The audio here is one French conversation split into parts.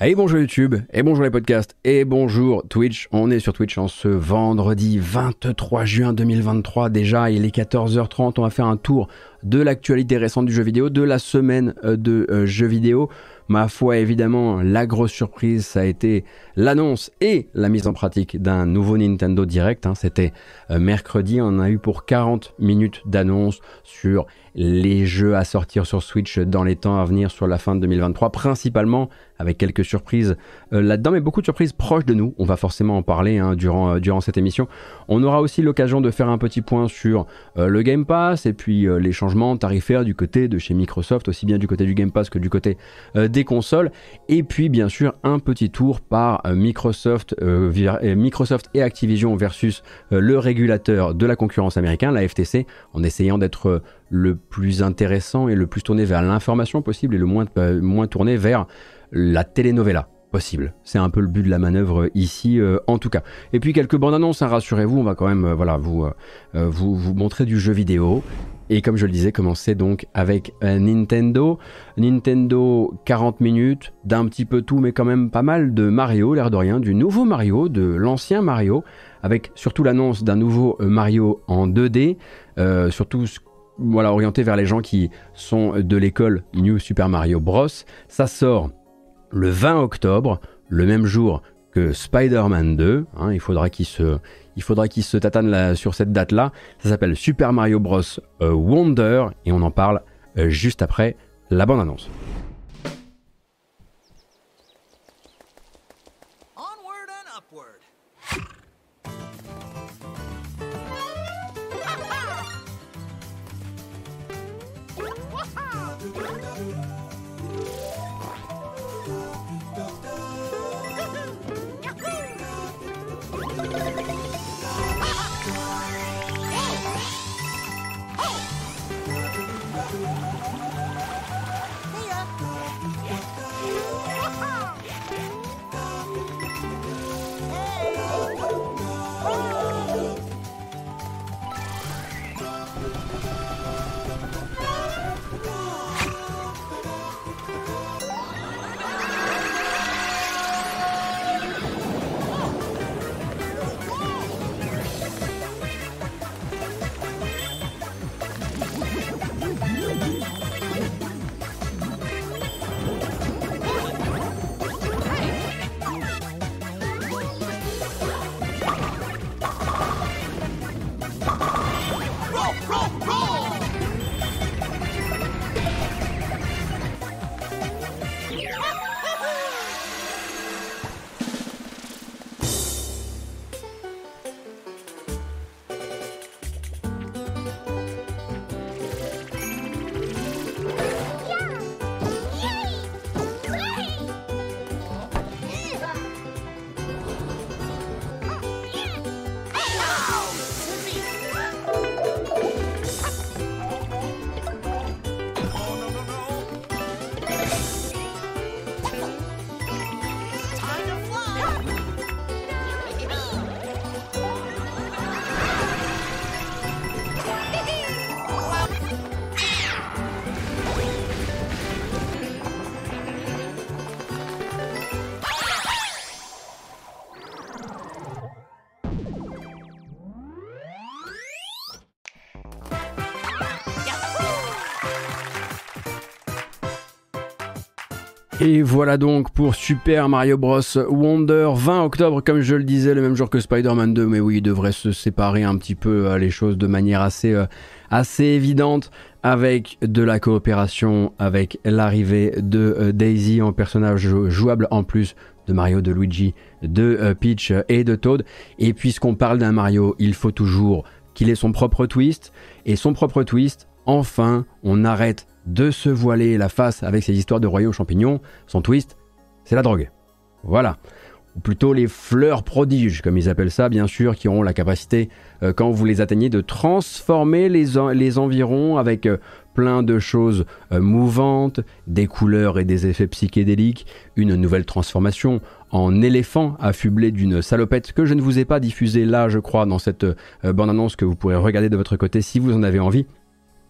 Et bonjour YouTube, et bonjour les podcasts, et bonjour Twitch. On est sur Twitch en ce vendredi 23 juin 2023. Déjà, il est 14h30. On va faire un tour de l'actualité récente du jeu vidéo, de la semaine euh, de euh, jeux vidéo. Ma foi, évidemment, la grosse surprise, ça a été l'annonce et la mise en pratique d'un nouveau Nintendo Direct. Hein. C'était euh, mercredi, on a eu pour 40 minutes d'annonce sur les jeux à sortir sur Switch dans les temps à venir sur la fin de 2023, principalement avec quelques surprises euh, là-dedans, mais beaucoup de surprises proches de nous. On va forcément en parler hein, durant, euh, durant cette émission. On aura aussi l'occasion de faire un petit point sur euh, le Game Pass et puis les changements tarifaires du côté de chez Microsoft, aussi bien du côté du Game Pass que du côté des consoles. Et puis bien sûr un petit tour par Microsoft, Microsoft et Activision versus le régulateur de la concurrence américain, la FTC, en essayant d'être le plus intéressant et le plus tourné vers l'information possible et le moins, euh, moins tourné vers la telenovela possible. C'est un peu le but de la manœuvre ici, euh, en tout cas. Et puis quelques bandes annonces, hein, rassurez-vous, on va quand même euh, voilà, vous, vous, vous montrer du jeu vidéo. Et comme je le disais, commencer donc avec Nintendo. Nintendo 40 minutes, d'un petit peu tout, mais quand même pas mal de Mario, l'air de rien, du nouveau Mario, de l'ancien Mario, avec surtout l'annonce d'un nouveau Mario en 2D, surtout voilà, orienté vers les gens qui sont de l'école New Super Mario Bros. Ça sort le 20 octobre, le même jour que Spider-Man 2. Hein, il faudra qu'il se, il tatane sur cette date-là. Ça s'appelle Super Mario Bros. Euh, Wonder et on en parle euh, juste après la bande-annonce. Et voilà donc pour Super Mario Bros. Wonder, 20 octobre, comme je le disais, le même jour que Spider-Man 2. Mais oui, il devrait se séparer un petit peu euh, les choses de manière assez, euh, assez évidente avec de la coopération, avec l'arrivée de euh, Daisy en personnage jouable en plus de Mario, de Luigi, de Peach et de Toad. Et puisqu'on parle d'un Mario, il faut toujours qu'il ait son propre twist. Et son propre twist, enfin, on arrête de se voiler la face avec ses histoires de royaume champignons, son twist, c'est la drogue. Voilà. Ou plutôt les fleurs prodiges, comme ils appellent ça, bien sûr, qui auront la capacité, euh, quand vous les atteignez, de transformer les, les environs avec euh, plein de choses euh, mouvantes, des couleurs et des effets psychédéliques, une nouvelle transformation en éléphant affublé d'une salopette que je ne vous ai pas diffusée là, je crois, dans cette bande-annonce que vous pourrez regarder de votre côté si vous en avez envie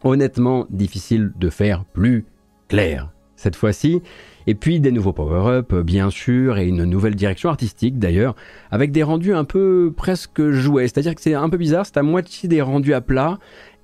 honnêtement difficile de faire plus clair cette fois-ci. Et puis des nouveaux power-up, bien sûr, et une nouvelle direction artistique d'ailleurs, avec des rendus un peu presque jouets. C'est-à-dire que c'est un peu bizarre, c'est à moitié des rendus à plat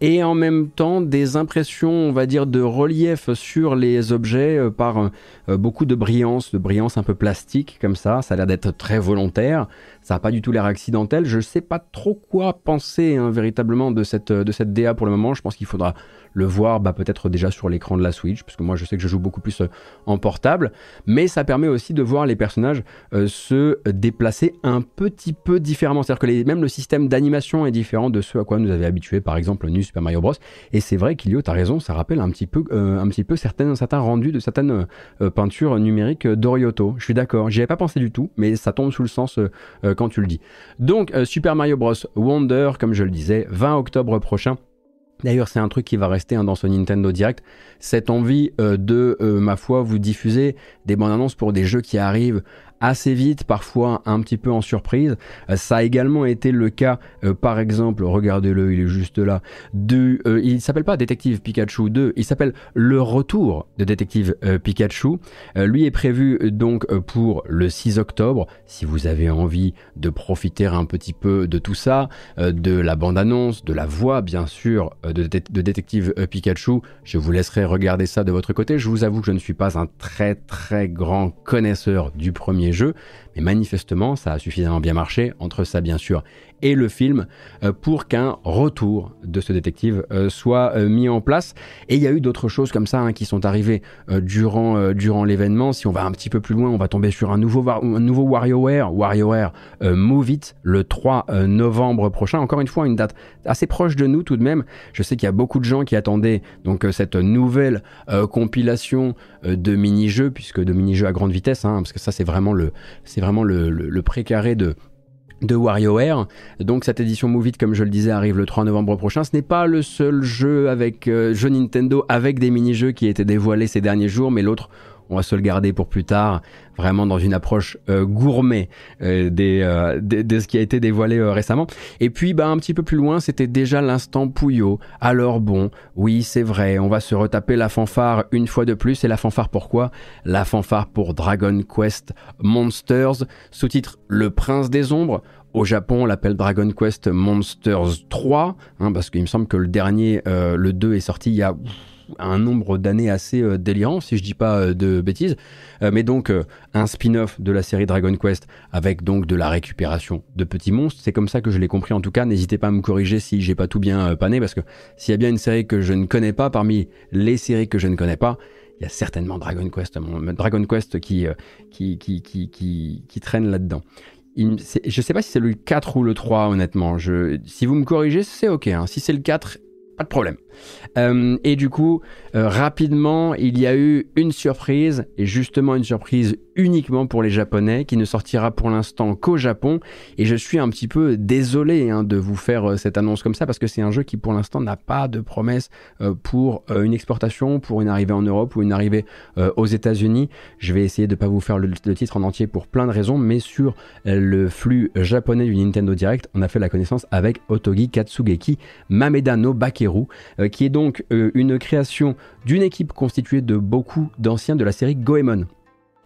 et en même temps des impressions, on va dire, de relief sur les objets euh, par euh, beaucoup de brillance, de brillance un peu plastique comme ça. Ça a l'air d'être très volontaire. Ça n'a pas du tout l'air accidentel. Je ne sais pas trop quoi penser hein, véritablement de cette, de cette DA pour le moment. Je pense qu'il faudra le voir bah, peut-être déjà sur l'écran de la Switch, parce que moi je sais que je joue beaucoup plus euh, en portable, mais ça permet aussi de voir les personnages euh, se déplacer un petit peu différemment. C'est-à-dire que même le système d'animation est différent de ce à quoi nous avait habitué par exemple New Super Mario Bros. Et c'est vrai qu'Ilio, tu as raison, ça rappelle un petit peu, euh, un petit peu certains rendus de certaines peintures numériques d'Orioto. Je suis d'accord, j'y avais pas pensé du tout, mais ça tombe sous le sens quand tu le dis. Donc Super Mario Bros. Wonder, comme je le disais, 20 octobre prochain. D'ailleurs, c'est un truc qui va rester hein, dans ce Nintendo Direct, cette envie euh, de, euh, ma foi, vous diffuser des bandes annonces pour des jeux qui arrivent assez vite, parfois un petit peu en surprise. Euh, ça a également été le cas, euh, par exemple, regardez-le, il est juste là, du, euh, il s'appelle pas Détective Pikachu 2, il s'appelle Le Retour de Détective Pikachu. lui est prévu donc pour le 6 octobre. Si vous avez envie de profiter un petit peu de tout ça, de la bande-annonce, de la voix bien sûr de, de Détective Pikachu, je vous laisserai regarder ça de votre côté. Je vous avoue que je ne suis pas un très très grand connaisseur du premier jeu, mais manifestement ça a suffisamment bien marché, entre ça bien sûr et le film, euh, pour qu'un retour de ce détective euh, soit euh, mis en place. Et il y a eu d'autres choses comme ça hein, qui sont arrivées durant, durant l'événement. Si on va un petit peu plus loin, on va tomber sur un nouveau, un nouveau WarioWare, WarioWare Move It, le 3 novembre prochain. Encore une fois, une date assez proche de nous tout de même. Je sais qu'il y a beaucoup de gens qui attendaient donc cette nouvelle compilation de mini-jeux, puisque de mini-jeux à grande vitesse, hein, parce que ça c'est vraiment le, vraiment le, le, précaré de, de WarioWare. Donc cette édition Move comme je le disais, arrive le 3 novembre prochain. Ce n'est pas le seul jeu avec euh, jeu Nintendo avec des mini-jeux qui a été dévoilé ces derniers jours, mais l'autre on va se le garder pour plus tard, vraiment dans une approche euh, gourmet euh, euh, des, de, ce qui a été dévoilé récemment. Et puis, bah, un petit peu plus loin, c'était déjà l'instant Pouillot. Alors bon, oui, c'est vrai, on va se retaper la fanfare une fois de plus. Et la fanfare pourquoi? La fanfare pour Dragon Quest Monsters, sous-titre Le Prince des Ombres. Au Japon, on l'appelle Dragon Quest Monsters 3, hein, parce qu'il me semble que le dernier, le 2, est sorti il y a un nombre d'années assez euh, délirant, si je dis pas euh, de bêtises. Euh, mais donc un spin-off de la série Dragon Quest avec donc de la récupération de petits monstres. C'est comme ça que je l'ai compris en tout cas. N'hésitez pas à me corriger si j'ai pas tout bien pané parce que s'il y a bien une série que je ne connais pas parmi les séries que je ne connais pas, il y a certainement Dragon Quest, Dragon Quest qui, qui, qui, qui, traîne là-dedans. je ne sais pas si c'est le 4 ou le 3, honnêtement. Je, si vous me corrigez, c'est ok. Hein. Si c'est le 4, pas de problème. Euh, et du coup, euh, rapidement, il y a eu une surprise, et justement une surprise uniquement pour les Japonais, qui ne sortira pour l'instant qu'au Japon. Et je suis un petit peu désolé hein, de vous faire euh, cette annonce comme ça, parce que c'est un jeu qui pour l'instant n'a pas de promesse pour une exportation, pour une arrivée en Europe ou une arrivée aux États-Unis. Je vais essayer de ne pas vous faire le, titre en entier pour plein de raisons, mais sur le flux japonais du Nintendo Direct, on a fait la connaissance avec Otogi Katsugeki Mameda no Bakeru, qui est donc euh, une création d'une équipe constituée de beaucoup d'anciens de la série Goemon.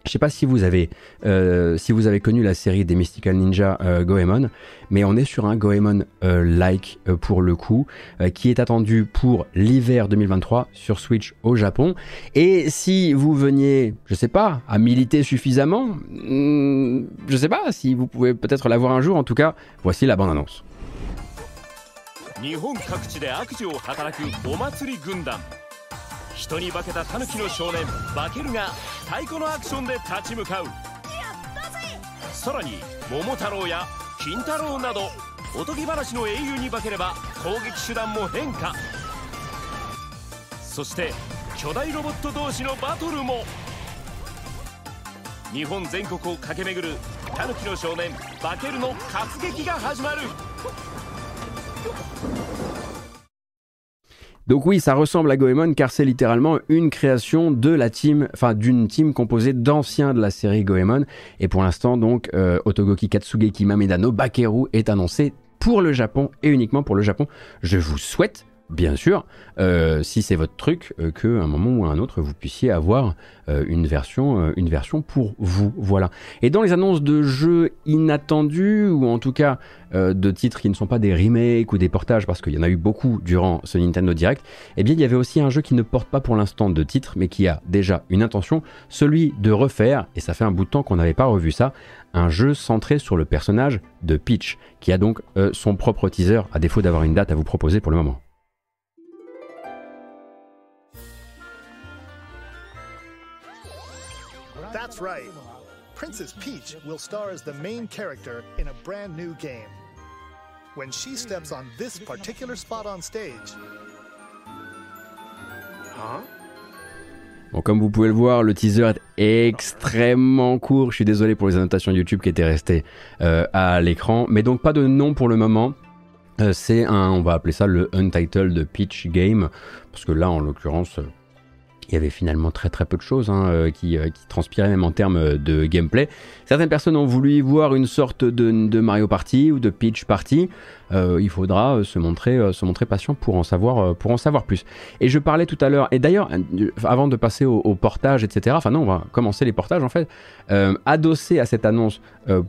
Je ne sais pas si vous avez euh, si vous avez connu la série des Mystical Ninja euh, Goemon, mais on est sur un Goemon like pour le coup, qui est attendu pour l'hiver 2023 sur Switch au Japon. Et si vous veniez, je sais pas, à militer suffisamment, hmm, je sais pas si vous pouvez peut-être l'avoir un jour. En tout cas, voici la bande annonce. 日本各地で悪事を働くお祭り軍団。人に化けたタヌキの少年バケルが太鼓のアクションで立ち向かう。さらに桃太郎や金太郎などおとぎ話の英雄に化ければ攻撃手段も変化。そして巨大ロボット同士のバトルも。日本全国を駆け巡るタヌキの少年バケルの活劇が始まる。Donc oui, ça ressemble à Goemon car c'est littéralement une création de la team, enfin d'une team composée d'anciens de la série Goemon. Et pour l'instant, donc, euh, Otogoki Katsugeki Mameda no Bakeru est annoncé pour le Japon et uniquement pour le Japon. Je vous souhaite bien sûr, euh, si c'est votre truc, euh, qu'à un moment ou à un autre, vous puissiez avoir euh, une, version, une version pour vous. Voilà. Et dans les annonces de jeux inattendus, ou en tout cas de titres qui ne sont pas des remakes ou des portages, parce qu'il y en a eu beaucoup durant ce Nintendo Direct, eh bien il y avait aussi un jeu qui ne porte pas pour l'instant de titre, mais qui a déjà une intention, celui de refaire, et ça fait un bout de temps qu'on n'avait pas revu ça, un jeu centré sur le personnage de Peach, qui a donc son propre teaser, à défaut d'avoir une date à vous proposer pour le moment. That's right. Princess Peach will star as the main character in a brand new game. When she steps on this particular spot on stage. Huh? Bon, comme vous pouvez le voir, le teaser est extrêmement court. Je suis désolé pour les annotations YouTube qui étaient restées euh, à l'écran. Mais donc pas de nom pour le moment. Euh, c'est un, on va appeler ça le Untitled Peach Game. Parce que là, en l'occurrence, il y avait finalement très très peu de choses hein, euh, qui, euh, qui, transpiraient même en termes de gameplay. Certaines personnes ont voulu y voir une sorte de, Mario Party ou de Peach Party. Euh, il faudra se montrer, patient pour en, savoir, plus. Et je parlais tout à l'heure, et d'ailleurs, avant de passer au, portage, etc., enfin non, on va commencer les portages en fait, adossé à cette annonce,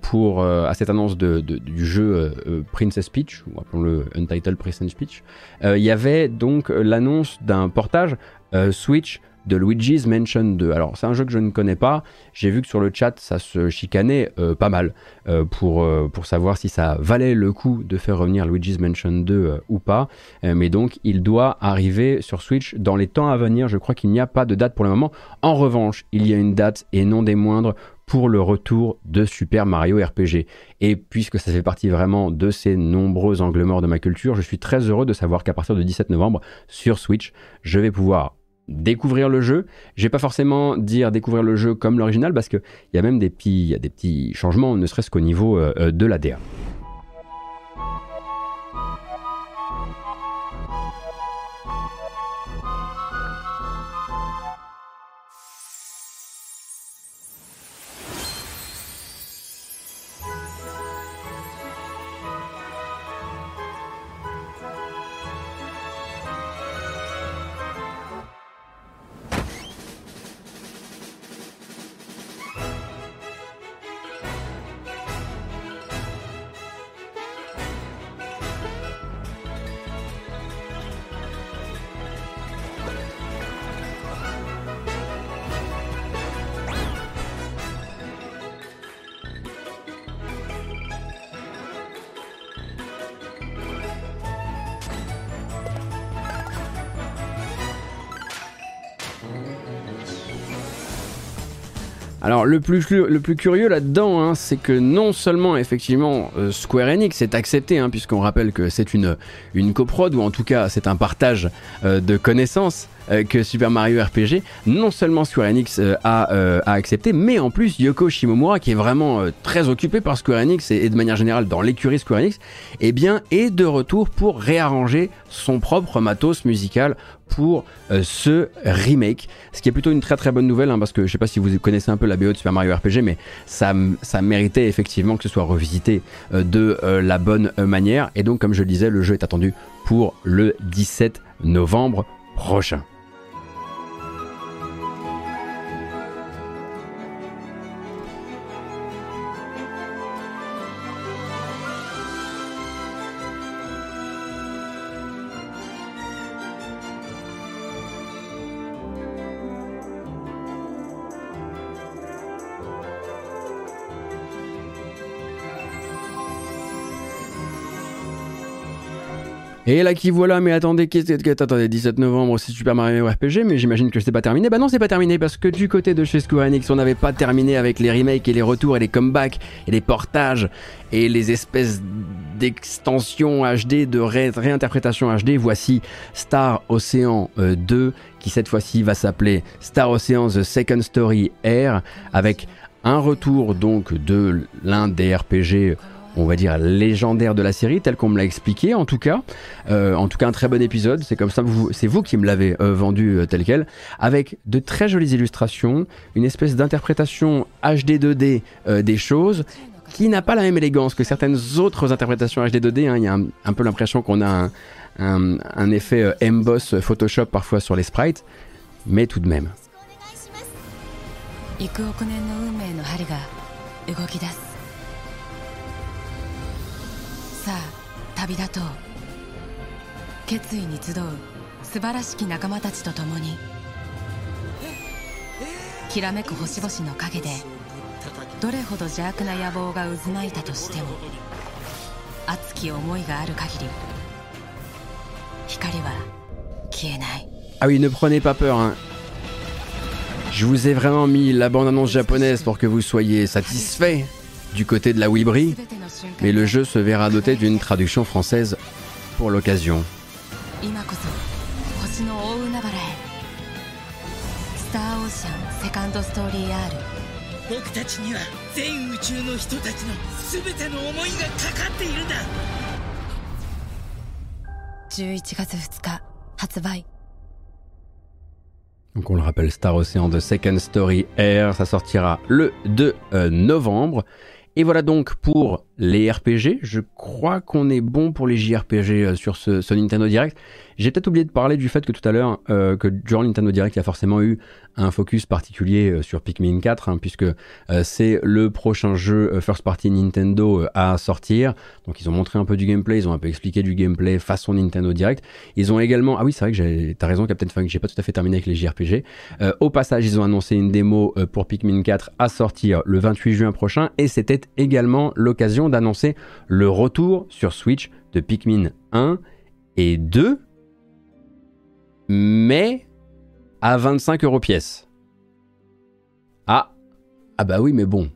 pour, à cette annonce du jeu Princess Peach, ou appelons-le Untitled Princess Peach, il y avait donc l'annonce d'un portage Switch de Luigi's Mansion 2. Alors c'est un jeu que je ne connais pas, j'ai vu que sur le chat ça se chicanait euh, pas mal euh, pour, euh, pour savoir si ça valait le coup de faire revenir Luigi's Mansion 2 ou pas, mais donc il doit arriver sur Switch dans les temps à venir, je crois qu'il n'y a pas de date pour le moment. En revanche, il y a une date et non des moindres pour le retour de Super Mario RPG. Et puisque ça fait partie vraiment de ces nombreux angles morts de ma culture, je suis très heureux de savoir qu'à partir du 17 novembre, sur Switch, je vais pouvoir découvrir le jeu. Je vais pas forcément dire découvrir le jeu comme l'original parce qu'il y a même des petits, petits changements, ne serait-ce qu'au niveau euh, euh, de l'ADA. Le plus, curieux là-dedans, hein, c'est que non seulement effectivement euh, Square Enix est accepté, hein, puisqu'on rappelle que c'est une, une coprode, ou en tout cas c'est un partage euh, de connaissances que Super Mario RPG, non seulement Square Enix a, a, accepté, mais en plus Yoko Shimomura, qui est vraiment très occupé par Square Enix et, de manière générale dans l'écurie Square Enix, eh est de retour pour réarranger son propre matos musical pour euh, ce remake. Ce qui est plutôt une très très bonne nouvelle, hein, parce que je sais pas si vous connaissez un peu la BO de Super Mario RPG, mais ça, méritait effectivement que ce soit revisité euh, de euh, la bonne manière. Et donc, comme je le disais, le jeu est attendu pour le 17 novembre prochain. Et là qui voilà, mais attendez, attendez, 17 novembre, c'est Super Mario RPG, mais j'imagine que c'est pas terminé. Bah non, c'est pas terminé parce que du côté de chez Square Enix, on n'avait pas terminé avec les remakes et les retours et les comebacks et les portages et les espèces d'extensions HD, de réinterprétation HD. Voici Star Ocean 2 euh, qui cette fois-ci va s'appeler Star Ocean The Second Story Air avec un retour donc de l'un des RPG on va dire, légendaire de la série, tel qu'on me l'a expliqué en tout cas. Euh, en tout cas, un très bon épisode, c'est comme ça, c'est vous qui me l'avez euh, vendu euh, tel quel, avec de très jolies illustrations, une espèce d'interprétation HD 2D des choses, qui n'a pas la même élégance que certaines autres interprétations HD 2D. Hein. Il y a un, peu l'impression qu'on a un, effet euh, emboss Photoshop parfois sur les sprites, mais tout de même. きらめく星々の陰でどれほど邪悪な野望が渦巻いたとしても熱き思いがある限り光は消えない Ah oui, ne prenez pas peur. Hein. Je vous ai vraiment mis la bande-annonce japonaise pour que vous soyez satisfait du côté de la Wibri, mais le jeu se verra doté d'une traduction française pour l'occasion. Donc on le rappelle, Star Ocean de Second Story Air, ça sortira le 2 euh, novembre. Et voilà donc pour les RPG. Je crois qu'on est bon pour les JRPG euh, sur ce, Nintendo Direct. J'ai peut-être oublié de parler du fait que tout à l'heure, euh, que durant Nintendo Direct, il y a forcément eu un focus particulier euh, sur Pikmin 4, hein, puisque c'est le prochain jeu first party Nintendo à sortir. Donc ils ont montré un peu du gameplay, ils ont un peu expliqué du gameplay façon Nintendo Direct. Ils ont également, ah oui c'est vrai que t'as raison Captain Funk, j'ai pas tout à fait terminé avec les JRPG. au passage, ils ont annoncé une démo pour Pikmin 4 à sortir le 28 juin prochain, et c'était également l'occasion d'annoncer le retour sur Switch de Pikmin 1 et 2 mais à 25 euros pièce. Ah, ah bah oui, mais bon.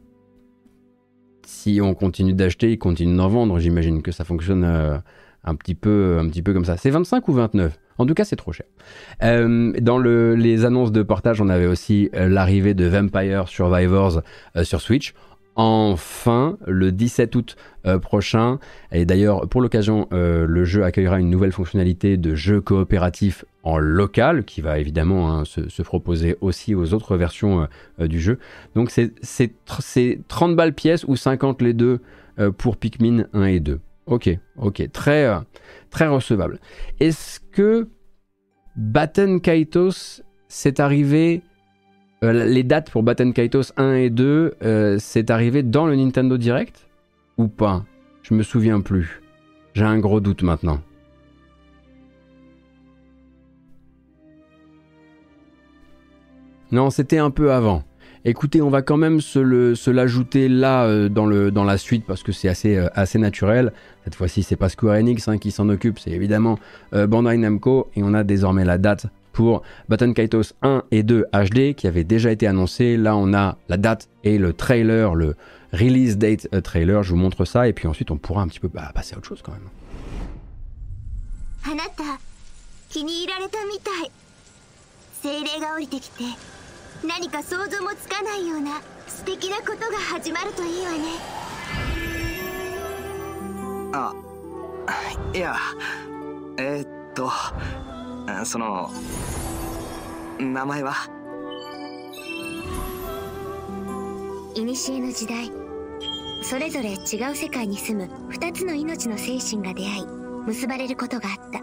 Si on continue d'acheter, ils continuent d'en vendre. J'imagine que ça fonctionne euh, un, petit peu, comme ça. C'est 25 ou 29 En tout cas, c'est trop cher. Euh, dans les annonces de portage, on avait aussi euh, l'arrivée de Vampire Survivors sur Switch enfin le 17 août euh, prochain. Et d'ailleurs, pour l'occasion, euh, le jeu accueillera une nouvelle fonctionnalité de jeu coopératif en local, qui va évidemment hein, se, proposer aussi aux autres versions euh, du jeu. Donc c'est 30 balles pièce ou 50 les deux pour Pikmin 1 et 2. Ok, ok, très, très recevable. Est-ce que Batten Kaitos s'est arrivé euh, les dates pour Batten Kaitos 1 et 2, euh, c'est arrivé dans le Nintendo Direct Ou pas? Je me souviens plus. J'ai un gros doute maintenant. Non, c'était un peu avant. Écoutez, on va quand même se l'ajouter là euh, dans, la suite parce que c'est assez, assez naturel. Cette fois-ci, c'est pas Square Enix hein, qui s'en occupe, c'est évidemment Bandai Namco et on a désormais la date pour Baton Kaitos 1 et 2 HD qui avait déjà été annoncé. Là, on a la date et le trailer, le release date euh, trailer. Je vous montre ça et puis ensuite on pourra un petit peu bah, passer à autre chose quand même. その名前は？古の時代それぞれ違う世界に住む2つの命の精神が出会い結ばれることがあった。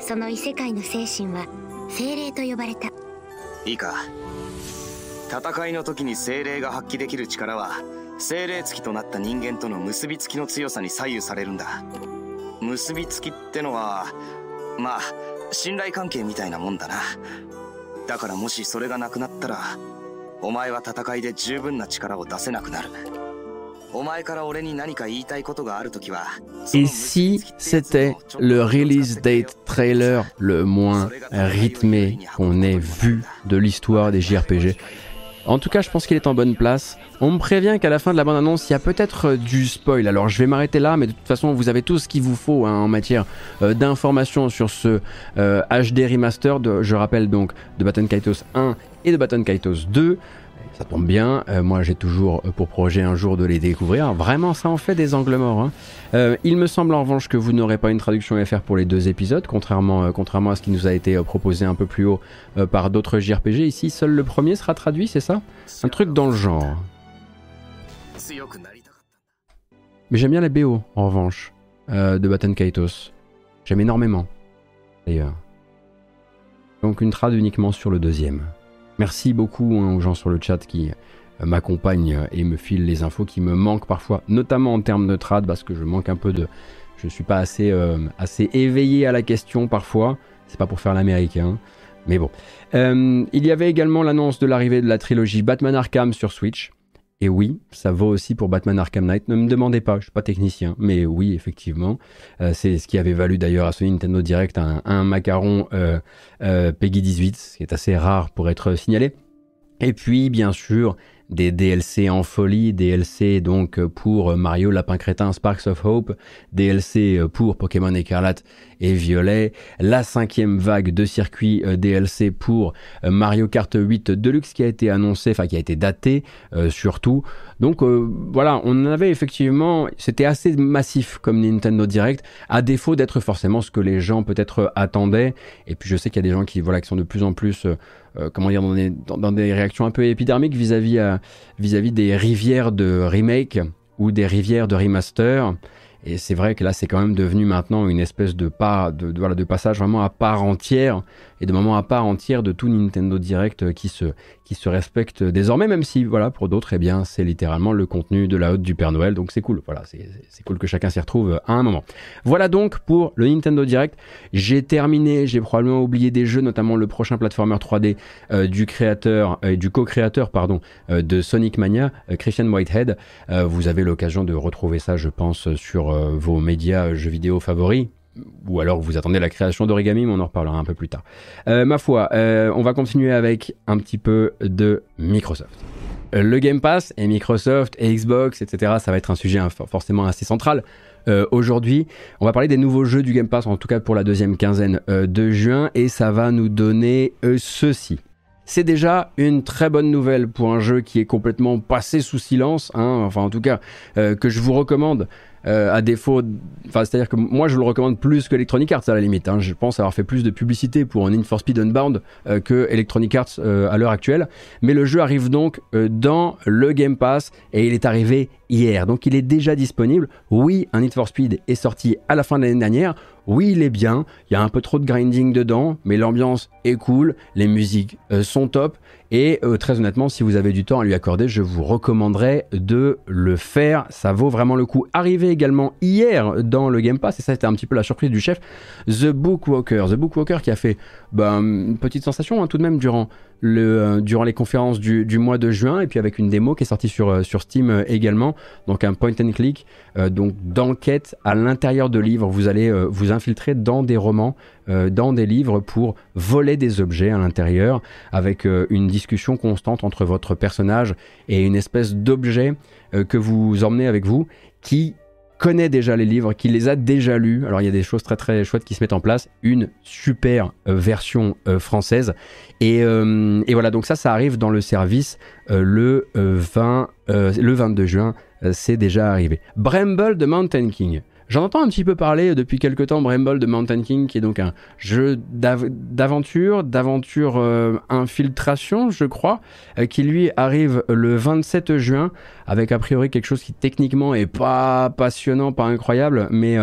その異世界の精神は精霊と呼ばれた。いいか。戦いの時に精霊が発揮できる力は精霊付きとなった人間との結びつきの強さに左右されるんだ。結びつきってのはまあ信頼関係みたいなもんだなだからもしそれがなくなったらお前は戦いで十分な力を出せなくなる Et si c'était le release date trailer le moins rythmé qu'on ait vu de l'histoire des JRPG En tout cas, je pense qu'il est en bonne place. On me prévient qu'à la fin de la bande-annonce, il y a peut-être euh, du spoil. Alors je vais m'arrêter là, mais de toute façon, vous avez tout ce qu'il vous faut hein, en matière euh, d'informations sur ce HD euh, remaster. Je rappelle donc de Baton Kaitos 1 et de Baton Kaitos 2 ça tombe bien, moi j'ai toujours pour projet un jour de les découvrir. Vraiment, ça en fait des angles morts. Hein. Il me semble en revanche que vous n'aurez pas une traduction FR pour les deux épisodes, contrairement, contrairement à ce qui nous a été proposé un peu plus haut par d'autres JRPG. Ici, seul le premier sera traduit, c'est ça? Un truc dans le genre. Mais j'aime bien la BO, en revanche, euh, de Batten Kaitos. J'aime énormément, d'ailleurs. Donc une trad uniquement sur le deuxième. Merci beaucoup hein, aux gens sur le chat qui euh, m'accompagnent et me filent les infos qui me manquent parfois, notamment en termes de trad, parce que je manque un peu de... Je suis pas assez, euh, assez éveillé à la question parfois. C'est pas pour faire l'américain. Mais bon. Il y avait également l'annonce de l'arrivée de la trilogie Batman Arkham sur Switch. Et oui, ça vaut aussi pour Batman Arkham Knight. Ne me demandez pas, je suis pas technicien, mais oui, effectivement, euh, c'est ce qui avait valu d'ailleurs à ce Nintendo Direct un, macaron euh, Peggy 18, ce qui est assez rare pour être signalé. Et puis, bien sûr, des DLC en folie, DLC donc pour Mario Lapin Crétin Sparks of Hope, DLC pour Pokémon Écarlate et Violet, la cinquième vague de circuits euh, DLC pour euh, Mario Kart 8 Deluxe qui a été annoncé, enfin qui a été daté euh, surtout. Donc voilà, on avait effectivement, c'était assez massif comme Nintendo Direct, à défaut d'être forcément ce que les gens peut-être attendaient. Et puis je sais qu'il y a des gens qui voilà qui sont de plus en plus comment dire, dans des, dans, des, réactions un peu épidermiques vis-à-vis vis-à-vis des rivières de remake ou des rivières de remaster. Et c'est vrai que là, c'est quand même devenu maintenant une espèce de, pas, de, voilà, de passage vraiment à part entière et de moment à part entière de tout Nintendo Direct qui se, qui se respecte désormais, même si, voilà, pour d'autres, eh bien, c'est littéralement le contenu de la haute du Père Noël. Donc c'est cool. Voilà, c'est cool que chacun s'y retrouve à un moment. Voilà donc pour le Nintendo Direct. J'ai terminé, j'ai probablement oublié des jeux, notamment le prochain platformer 3D euh, du créateur, euh, du co-créateur, pardon, euh, de Sonic Mania, Christian Whitehead. vous avez l'occasion de retrouver ça, je pense, sur vos médias jeux vidéo favoris ou alors vous attendez la création d'Origami, mais on en reparlera un peu plus tard. Euh, ma foi, euh, on va continuer avec un petit peu de Microsoft. Euh, le Game Pass et Microsoft et Xbox, etc., ça va être un sujet forcément assez central. Aujourd'hui, on va parler des nouveaux jeux du Game Pass, en tout cas pour la deuxième quinzaine de juin, et ça va nous donner ceci. C'est déjà une très bonne nouvelle pour un jeu qui est complètement passé sous silence, hein, enfin en tout cas que je vous recommande euh, à défaut, enfin c'est-à-dire que moi je le recommande plus que Electronic Arts à la limite. Hein. Je pense avoir fait plus de publicité pour un In for Speed Unbound euh, que Electronic Arts euh, à l'heure actuelle. Mais le jeu arrive donc dans le Game Pass et il est arrivé hier, donc il est déjà disponible. Oui, un Need for Speed est sorti à la fin de l'année dernière. Oui, il est bien. Il y a un peu trop de grinding dedans, mais l'ambiance est cool, les musiques sont top et euh, très honnêtement, si vous avez du temps à lui accorder, je vous recommanderais de le faire. Ça vaut vraiment le coup. Arrivé également hier dans le Game Pass, et ça c'était un petit peu la surprise du chef, The Bookwalker. The Bookwalker qui a fait ben, une petite sensation hein, tout de même durant euh, durant les conférences du, mois de juin et puis avec une démo qui est sortie sur, euh, sur Steam euh, également. Donc un point and click, donc d'enquête à l'intérieur de livres. Vous allez vous infiltrer dans des romans, dans des livres pour voler des objets à l'intérieur avec une discussion constante entre votre personnage et une espèce d'objet que vous emmenez avec vous qui connaît déjà les livres, qui les a déjà lus. Alors il y a des choses très très chouettes qui se mettent en place. Une super euh, version euh, française. Et, euh, et, voilà, donc ça, ça arrive dans le service le, 20, le 22 juin. c'est déjà arrivé. Bramble de Mountain King. J'en entends un petit peu parler depuis quelques temps, Bramble de Mountain King, qui est donc un jeu d'aventure, d'aventure euh, infiltration, je crois, euh, qui lui arrive le 27 juin, avec a priori quelque chose qui techniquement est pas passionnant, pas incroyable, mais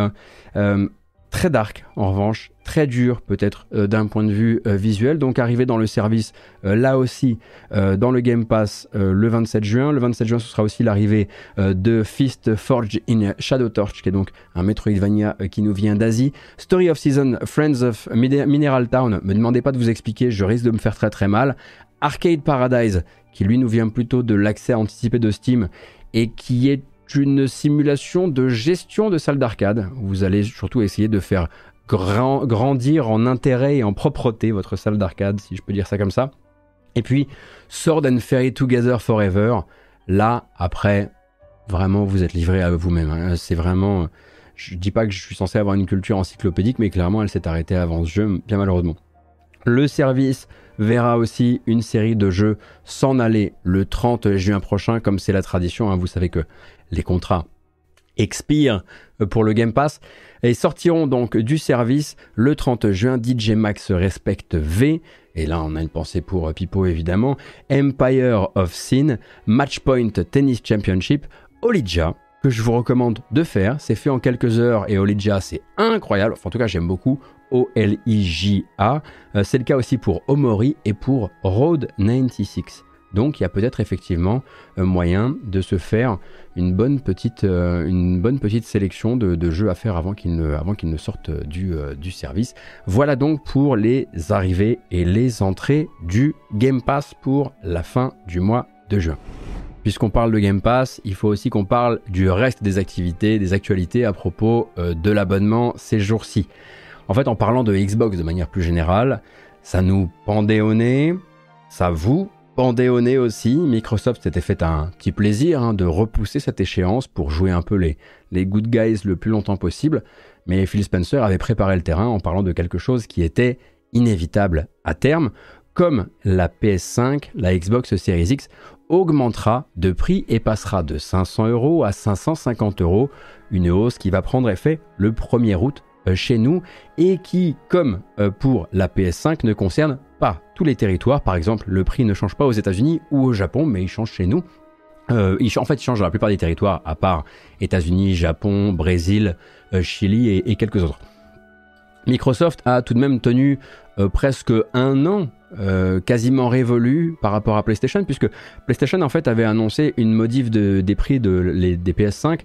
euh, très dark en revanche, très dur peut-être euh, d'un point de vue euh, visuel. Donc arrivé dans le service euh, là aussi dans le Game Pass le 27 juin. Le 27 juin ce sera aussi l'arrivée de Fist Forge in Shadow Torch qui est donc un Metroidvania qui nous vient d'Asie. Story of Season Friends of Mineral Town. Me demandez pas de vous expliquer, je risque de me faire très très mal. Arcade Paradise qui lui nous vient plutôt de l'accès anticipé de Steam et qui est une simulation de gestion de salle d'arcade. Vous allez surtout essayer de faire grandir en intérêt et en propreté votre salle d'arcade, si je peux dire ça comme ça. Et puis, Sword and Fairy Together Forever. Là, après, vraiment, vous êtes livré à vous-même. Hein. C'est vraiment. Je dis pas que je suis censé avoir une culture encyclopédique, mais clairement, elle s'est arrêtée avant ce jeu, bien malheureusement. Le service verra aussi une série de jeux s'en aller le 30 juin prochain, comme c'est la tradition. Hein. Vous savez que les contrats expirent pour le Game Pass et sortiront donc du service le 30 juin DJ Max Respect V. Et là, on a une pensée pour Pipo évidemment. Empire of Sin, Matchpoint Tennis Championship, Olija, que je vous recommande de faire. C'est fait en quelques heures et Olija, c'est incroyable. En tout cas, j'aime beaucoup. O-L-I-J-A. Euh, c'est le cas aussi pour Omori et pour Road 96. Donc il y a peut-être effectivement un moyen de se faire une bonne petite, euh, une bonne petite sélection de, jeux à faire avant qu'ils ne, avant ne sortent du, euh, du service. Voilà donc pour les arrivées et les entrées du Game Pass pour la fin du mois de juin. Puisqu'on parle de Game Pass, il faut aussi qu'on parle du reste des activités, des actualités à propos euh, de l'abonnement ces jours-ci. En fait, en parlant de Xbox de manière plus générale, ça nous pendait au nez, ça vous pendait au aussi. Microsoft s'était fait un petit plaisir hein, de repousser cette échéance pour jouer un peu les, les good guys le plus longtemps possible. Mais Phil Spencer avait préparé le terrain en parlant de quelque chose qui était inévitable à terme, comme la PS5, la Xbox Series X augmentera de prix et passera de 500 euros à 550 euros, une hausse qui va prendre effet le 1er août chez nous et qui, comme euh, pour la PS5, ne concerne pas tous les territoires. Par exemple, le prix ne change pas aux États-Unis ou au Japon, mais il change chez nous. Euh, en fait, il change dans la plupart des territoires, à part États-Unis, Japon, Brésil, Chili et, quelques autres. Microsoft a tout de même tenu presque un an quasiment révolu par rapport à PlayStation, puisque PlayStation en fait avait annoncé une modif des prix de, les, des PS5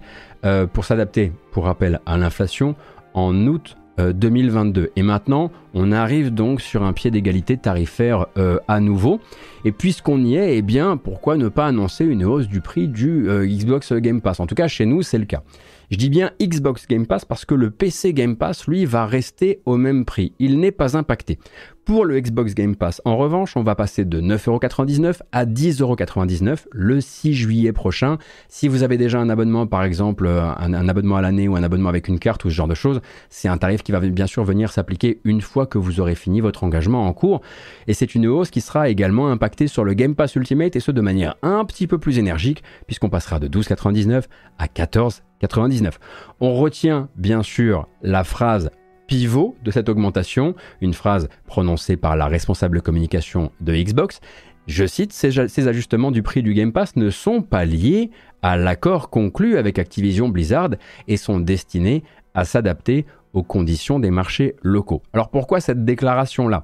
pour s'adapter, pour rappel, à l'inflation en août 2022. Euh, Et maintenant, on arrive donc sur un pied d'égalité tarifaire euh, à nouveau. Et puisqu'on y est, eh bien, pourquoi ne pas annoncer une hausse du prix du euh, Xbox Game Pass? En tout cas, chez nous, c'est le cas. Je dis bien Xbox Game Pass parce que le PC Game Pass, lui, va rester au même prix. Il n'est pas impacté. Pour le Xbox Game Pass, en revanche, on va passer de 9,99€ à 10,99€ le 6 juillet prochain. Si vous avez déjà un abonnement, par exemple, un, un abonnement à l'année ou un abonnement avec une carte ou ce genre de choses, c'est un tarif qui va bien sûr venir s'appliquer une fois que vous aurez fini votre engagement en cours. Et c'est une hausse qui sera également impactée sur le Game Pass Ultimate et ce de manière un petit peu plus énergique puisqu'on passera de 12,99 à 14 99. On retient bien sûr la phrase pivot de cette augmentation, une phrase prononcée par la responsable communication de Xbox. Je cite, ces, ajustements du prix du Game Pass ne sont pas liés à l'accord conclu avec Activision Blizzard et sont destinés à s'adapter aux conditions des marchés locaux. Alors pourquoi cette déclaration-là?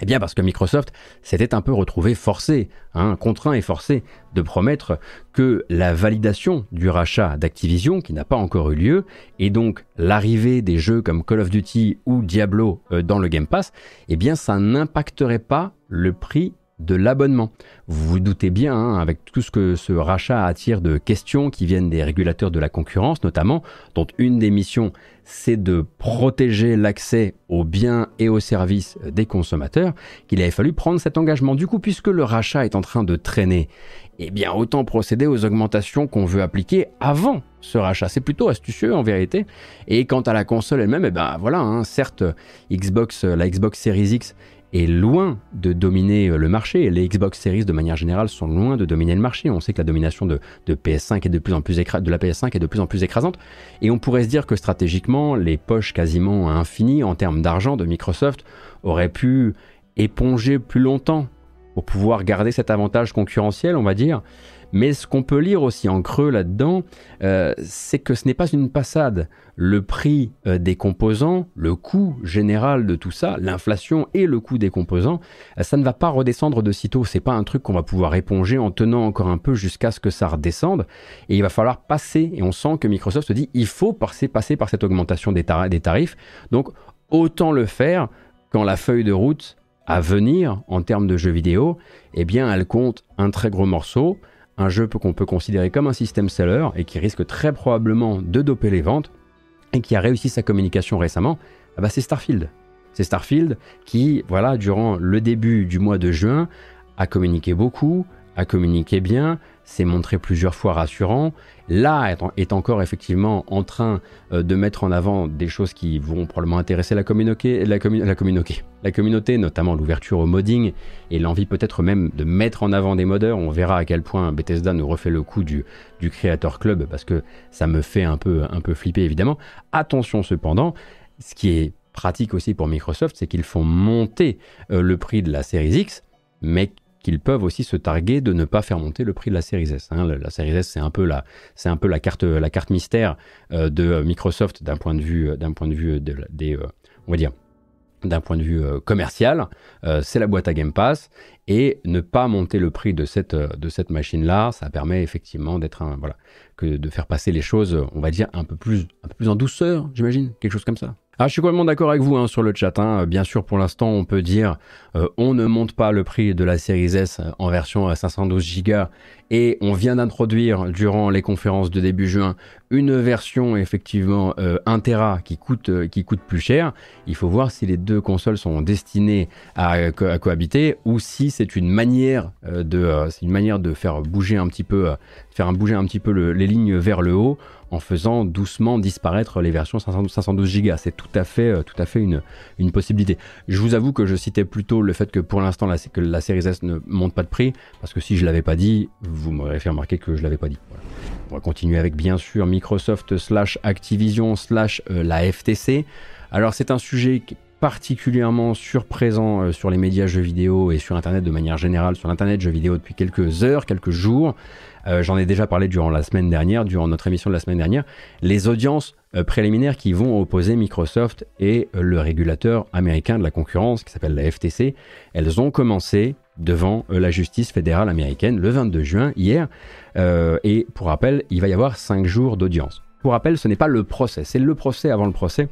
Eh bien parce que Microsoft s'était un peu retrouvé forcé, hein, contraint et forcé de promettre que la validation du rachat d'Activision, qui n'a pas encore eu lieu, et donc l'arrivée des jeux comme Call of Duty ou Diablo euh, dans le Game Pass, eh bien ça n'impacterait pas le prix de l'abonnement. Vous vous doutez bien, hein, avec tout ce que ce rachat attire de questions qui viennent des régulateurs de la concurrence notamment, dont une des missions c'est de protéger l'accès aux biens et aux services des consommateurs, qu'il avait fallu prendre cet engagement. Du coup, puisque le rachat est en train de traîner, eh bien autant procéder aux augmentations qu'on veut appliquer avant ce rachat. C'est plutôt astucieux en vérité. Et quant à la console elle-même, eh ben voilà, hein, certes, Xbox, la Xbox Series X est loin de dominer euh, le marché. Les Xbox Series, de manière générale, sont loin de dominer le marché. On sait que la domination de, PS5 est de plus en plus de la PS5 est de plus en plus écrasante. Et on pourrait se dire que stratégiquement, les poches quasiment infinies en termes d'argent de Microsoft auraient pu éponger plus longtemps pour pouvoir garder cet avantage concurrentiel, on va dire. Mais ce qu'on peut lire aussi en creux là-dedans, euh, c'est que ce n'est pas une passade. Le prix euh, des composants, le coût général de tout ça, l'inflation et le coût des composants, euh, ça ne va pas redescendre de sitôt. C'est pas un truc qu'on va pouvoir éponger en tenant encore un peu jusqu'à ce que ça redescende. Et il va falloir passer. Et on sent que Microsoft se dit, il faut passer, passer par cette augmentation des, des tarifs. Donc autant le faire quand la feuille de route à venir en termes de jeux vidéo, eh bien, elle compte un très gros morceau un jeu qu'on peut considérer comme un système seller et qui risque très probablement de doper les ventes et qui a réussi sa communication récemment, ah bah c'est Starfield. C'est Starfield qui, voilà, durant le début du mois de juin, a communiqué beaucoup, a communiqué bien, s'est montré plusieurs fois rassurant. Là est, encore effectivement en train euh, de mettre en avant des choses qui vont probablement intéresser la communauté, la, la communauté, la communauté, notamment l'ouverture au modding et l'envie peut-être même de mettre en avant des modeurs. On verra à quel point Bethesda nous refait le coup du, du Creator Club parce que ça me fait un peu, un peu flipper évidemment. Attention cependant, ce qui est pratique aussi pour Microsoft, c'est qu'ils font monter euh, le prix de la Series X, mais qu'ils peuvent aussi se targuer de ne pas faire monter le prix de la série S. Hein. La, série S, c'est un peu la, la carte, la mystère euh, de Microsoft d'un point de vue, d'un point de vue des, on va dire, d'un point de vue commercial, c'est la boîte à Game Pass et ne pas monter le prix de cette, machine-là, ça permet effectivement d'être voilà, que de faire passer les choses, on va dire, un peu plus, un peu plus en douceur, j'imagine, quelque chose comme ça. Ah, je suis complètement d'accord avec vous hein, sur le chat. Hein. Bien sûr, pour l'instant, on peut dire euh, on ne monte pas le prix de la série S en version 512 Go et on vient d'introduire durant les conférences de début juin une version effectivement euh, 1 Tera qui coûte, euh, qui coûte plus cher. Il faut voir si les deux consoles sont destinées à, cohabiter ou si c'est une manière euh, de, une manière de faire bouger un petit peu, faire bouger un petit peu les lignes vers le haut en faisant doucement disparaître les versions 512 Go. C'est tout à fait, tout à fait une, une possibilité. Je vous avoue que je citais plutôt le fait que pour l'instant la, que la série S ne monte pas de prix parce que si je l'avais pas dit, vous m'aurez fait remarquer que je l'avais pas dit. On va continuer avec bien sûr Microsoft slash Activision slash euh, la FTC. Alors c'est un sujet particulièrement surprésent euh, sur les médias jeux vidéo et sur Internet de manière générale, sur Internet jeux vidéo depuis quelques heures, quelques jours. Euh, j'en ai déjà parlé durant la semaine dernière, durant notre émission de la semaine dernière. Les audiences préliminaires qui vont opposer Microsoft et le régulateur américain de la concurrence qui s'appelle la FTC, elles ont commencé devant euh, la justice fédérale américaine le 22 juin, hier. Euh, et pour rappel, il va y avoir 5 jours d'audience. Pour rappel, ce n'est pas le procès, c'est le procès avant le procès.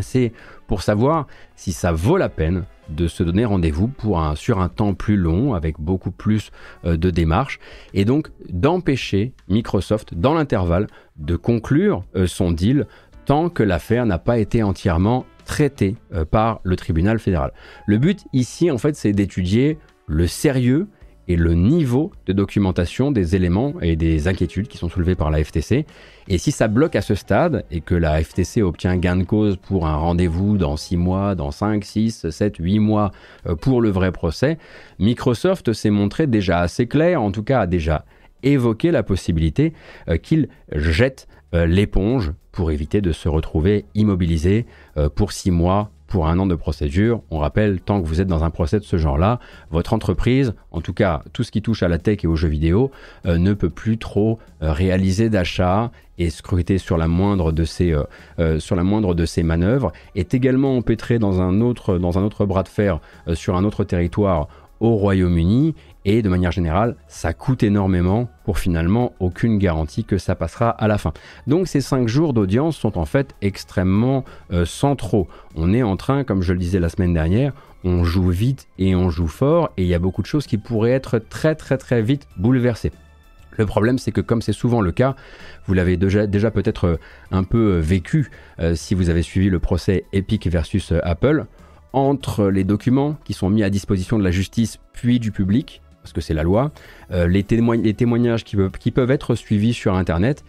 C'est pour savoir si ça vaut la peine de se donner rendez-vous sur un temps plus long, avec beaucoup plus euh, de démarches, et donc d'empêcher Microsoft, dans l'intervalle, de conclure son deal tant que l'affaire n'a pas été entièrement traitée par le tribunal fédéral. Le but ici, en fait, c'est d'étudier le sérieux et le niveau de documentation des éléments et des inquiétudes qui sont soulevées par la FTC. Et si ça bloque à ce stade et que la FTC obtient gain de cause pour un rendez-vous dans 6 mois, dans 5, 6, 7, 8 mois euh, pour le vrai procès, Microsoft s'est montré déjà assez clair, en tout cas a déjà évoqué la possibilité euh, qu'il jette euh, l'éponge pour éviter de se retrouver immobilisé pour 6 mois pour un an de procédure. On rappelle, tant que vous êtes dans un procès de ce genre-là, votre entreprise, en tout cas tout ce qui touche à la tech et aux jeux vidéo, euh, ne peut plus trop euh, réaliser d'achats et scruter sur la moindre de ces, euh, sur la moindre de ces manœuvres, est également empêtré dans un autre, dans un autre bras de fer sur un autre territoire au Royaume-Uni et de manière générale, ça coûte énormément pour finalement aucune garantie que ça passera à la fin. Donc ces cinq jours d'audience sont en fait extrêmement euh, centraux. On est en train, comme je le disais la semaine dernière, on joue vite et on joue fort et il y a beaucoup de choses qui pourraient être très très très vite bouleversées. Le problème, c'est que comme c'est souvent le cas, vous l'avez déjà, déjà peut-être euh, un peu euh, vécu si vous avez suivi le procès Epic versus Apple entre les documents qui sont mis à disposition de la justice puis du public, parce que c'est la loi, euh, les, témoignages qui peuvent, être suivis sur Internet,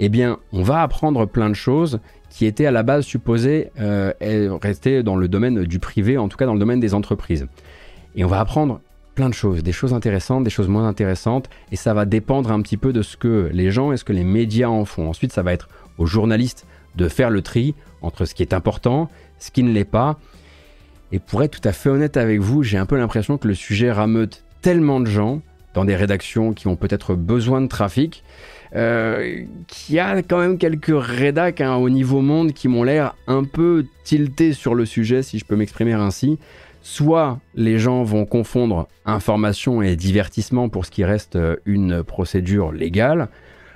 eh bien, on va apprendre plein de choses qui étaient à la base supposées euh, rester dans le domaine du privé, en tout cas dans le domaine des entreprises. Et on va apprendre plein de choses, des choses intéressantes, des choses moins intéressantes, et ça va dépendre un petit peu de ce que les gens et ce que les médias en font. Ensuite, ça va être aux journalistes de faire le tri entre ce qui est important, ce qui ne l'est pas, et pour être tout à fait honnête avec vous, j'ai un peu l'impression que le sujet rameute tellement de gens dans des rédactions qui ont peut-être besoin de trafic, euh, qu'il y a quand même quelques rédacs hein, au niveau monde qui m'ont l'air un peu tiltés sur le sujet, si je peux m'exprimer ainsi. Soit les gens vont confondre information et divertissement pour ce qui reste euh, une procédure légale,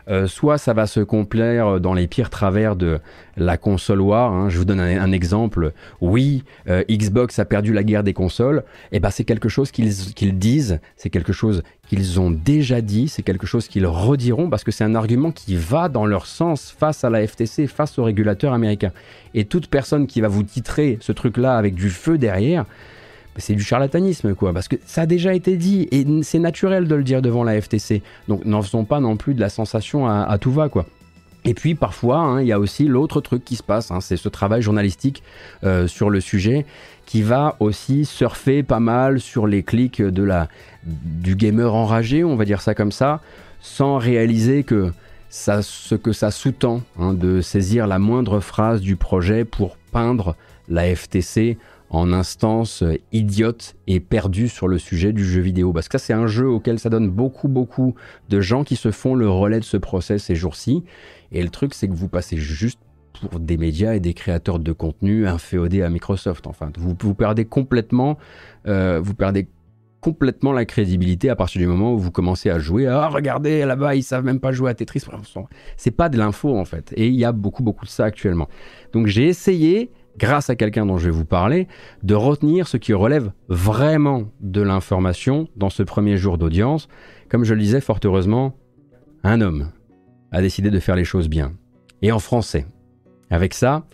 euh, soit ça va se complaire dans les pires travers de la console war. Hein. Je vous donne un, exemple. Oui, euh, Xbox a perdu la guerre des consoles. Et eh ben c'est quelque chose qu'ils disent, c'est quelque chose qu'ils ont déjà dit, c'est quelque chose qu'ils rediront parce que c'est un argument qui va dans leur sens face à la FTC, face au régulateur américain. Et toute personne qui va vous titrer ce truc-là avec du feu derrière, c'est du charlatanisme, quoi, parce que ça a déjà été dit, et c'est naturel de le dire devant la FTC. Donc n'en faisons pas non plus de la sensation à, tout va, quoi. Et puis parfois, hein, il y a aussi l'autre truc qui se passe, hein, c'est ce travail journalistique euh, sur le sujet qui va aussi surfer pas mal sur les clics de la, du gamer enragé, on va dire ça comme ça, sans réaliser que ça, ce que ça sous-tend hein, de saisir la moindre phrase du projet pour peindre la FTC en instance idiote et perdue sur le sujet du jeu vidéo. Parce que ça, c'est un jeu auquel ça donne beaucoup, beaucoup de gens qui se font le relais de ce procès ces jours-ci. Et le truc, c'est que vous passez juste pour des médias et des créateurs de contenu inféodés à Microsoft. Enfin, vous, vous perdez complètement, euh, vous perdez complètement la crédibilité à partir du moment où vous commencez à jouer. Ah, regardez, là-bas, ils savent même pas jouer à Tetris. C'est pas de l'info, en fait. Et il y a beaucoup, beaucoup de ça actuellement. Donc, j'ai essayé, grâce à quelqu'un dont je vais vous parler, de retenir ce qui relève vraiment de l'information dans ce premier jour d'audience. Comme je le disais, fort heureusement, un homme a décidé de faire les choses bien. Et en français. Avec ça,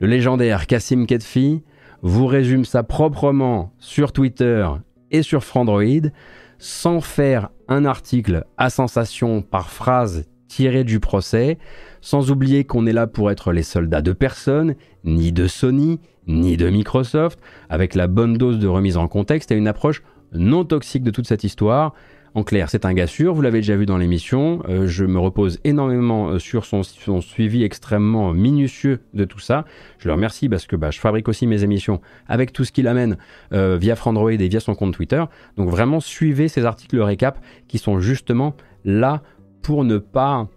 le légendaire Kassim Ketfi vous résume ça proprement sur Twitter et sur Frandroid sans faire un article à sensation par phrase tirée du procès, sans oublier qu'on est là pour être les soldats de personne, ni de Sony, ni de Microsoft, avec la bonne dose de remise en contexte et une approche non toxique de toute cette histoire, en clair, c'est un gars sûr, vous l'avez déjà vu dans l'émission. Euh, je me repose énormément euh, sur son, suivi extrêmement minutieux de tout ça. Je le remercie parce que bah, je fabrique aussi mes émissions avec tout ce qu'il amène euh, via Frandroid et via son compte Twitter. Donc vraiment, suivez ces articles récap qui sont justement là pour ne pas,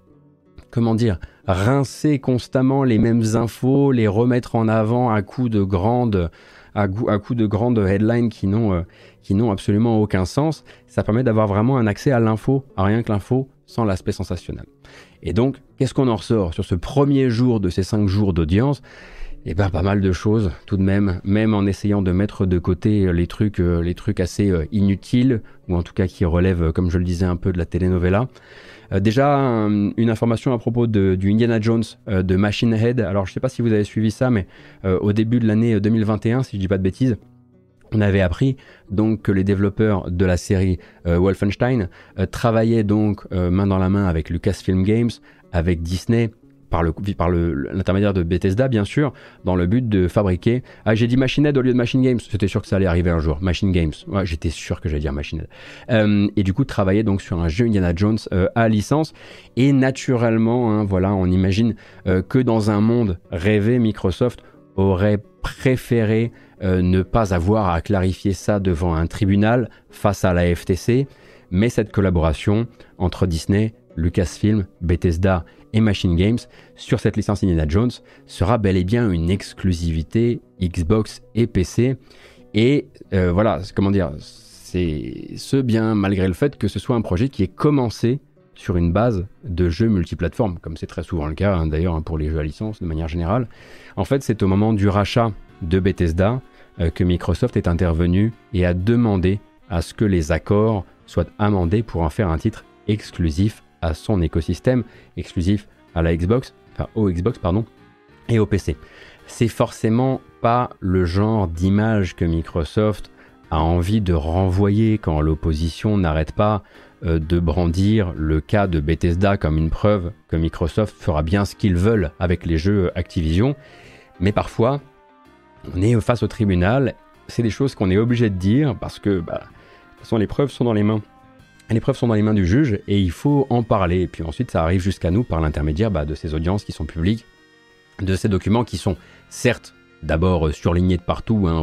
comment dire, rincer constamment les mêmes infos, les remettre en avant à coup de grandes à, coup de grandes headlines qui n'ont euh, qui n'ont absolument aucun sens. Ça permet d'avoir vraiment un accès à l'info, à rien que l'info, sans l'aspect sensationnel. Et donc, qu'est-ce qu'on en ressort sur ce premier jour de ces cinq jours d'audience? Eh ben, pas mal de choses tout de même, même en essayant de mettre de côté les trucs, euh, les trucs assez euh, inutiles, ou en tout cas qui relèvent, comme je le disais, un peu de la telenovela. Euh, déjà, une information à propos de, du Indiana Jones euh, de Machine Head. Alors, je ne sais pas si vous avez suivi ça, mais euh, au début de l'année 2021, si je dis pas de bêtises, on avait appris donc que les développeurs de la série Wolfenstein travaillaient donc main dans la main avec Lucasfilm Games, avec Disney par le par l'intermédiaire de Bethesda bien sûr dans le but de fabriquer ah j'ai dit Machine Head au lieu de Machine Games. C'était sûr que ça allait arriver un jour. Machine Games. Ouais, j'étais sûr que j'allais dire Machine euh, et du coup travailler donc sur un jeu Indiana Jones euh, à licence. Et naturellement hein, voilà on imagine euh, que dans un monde rêvé Microsoft aurait préféré ne pas avoir à clarifier ça devant un tribunal face à la FTC mais cette collaboration entre Disney Lucasfilm, Bethesda et Machine Games sur cette licence Indiana Jones sera bel et bien une exclusivité Xbox et PC. Et euh, voilà, comment dire, c'est ce bien malgré le fait que ce soit un projet qui est commencé sur une base de jeux multiplateformes, comme c'est très souvent le cas hein, d'ailleurs hein, pour les jeux à licence de manière générale. En fait, c'est au moment du rachat de Bethesda euh, que Microsoft est intervenu et a demandé à ce que les accords soient amendés pour en faire un titre exclusif à son écosystème exclusif à la Xbox, enfin au Xbox pardon, et au PC. C'est forcément pas le genre d'image que Microsoft a envie de renvoyer quand l'opposition n'arrête pas euh, de brandir le cas de Bethesda comme une preuve que Microsoft fera bien ce qu'ils veulent avec les jeux Activision. Mais parfois, on est face au tribunal, c'est des choses qu'on est obligé de dire parce que bah, de toute façon les preuves sont dans les mains les preuves sont dans les mains du juge et il faut en parler. Et puis ensuite, ça arrive jusqu'à nous par l'intermédiaire bah, de ces audiences qui sont publiques, de ces documents qui sont certes d'abord euh, surlignés de partout hein,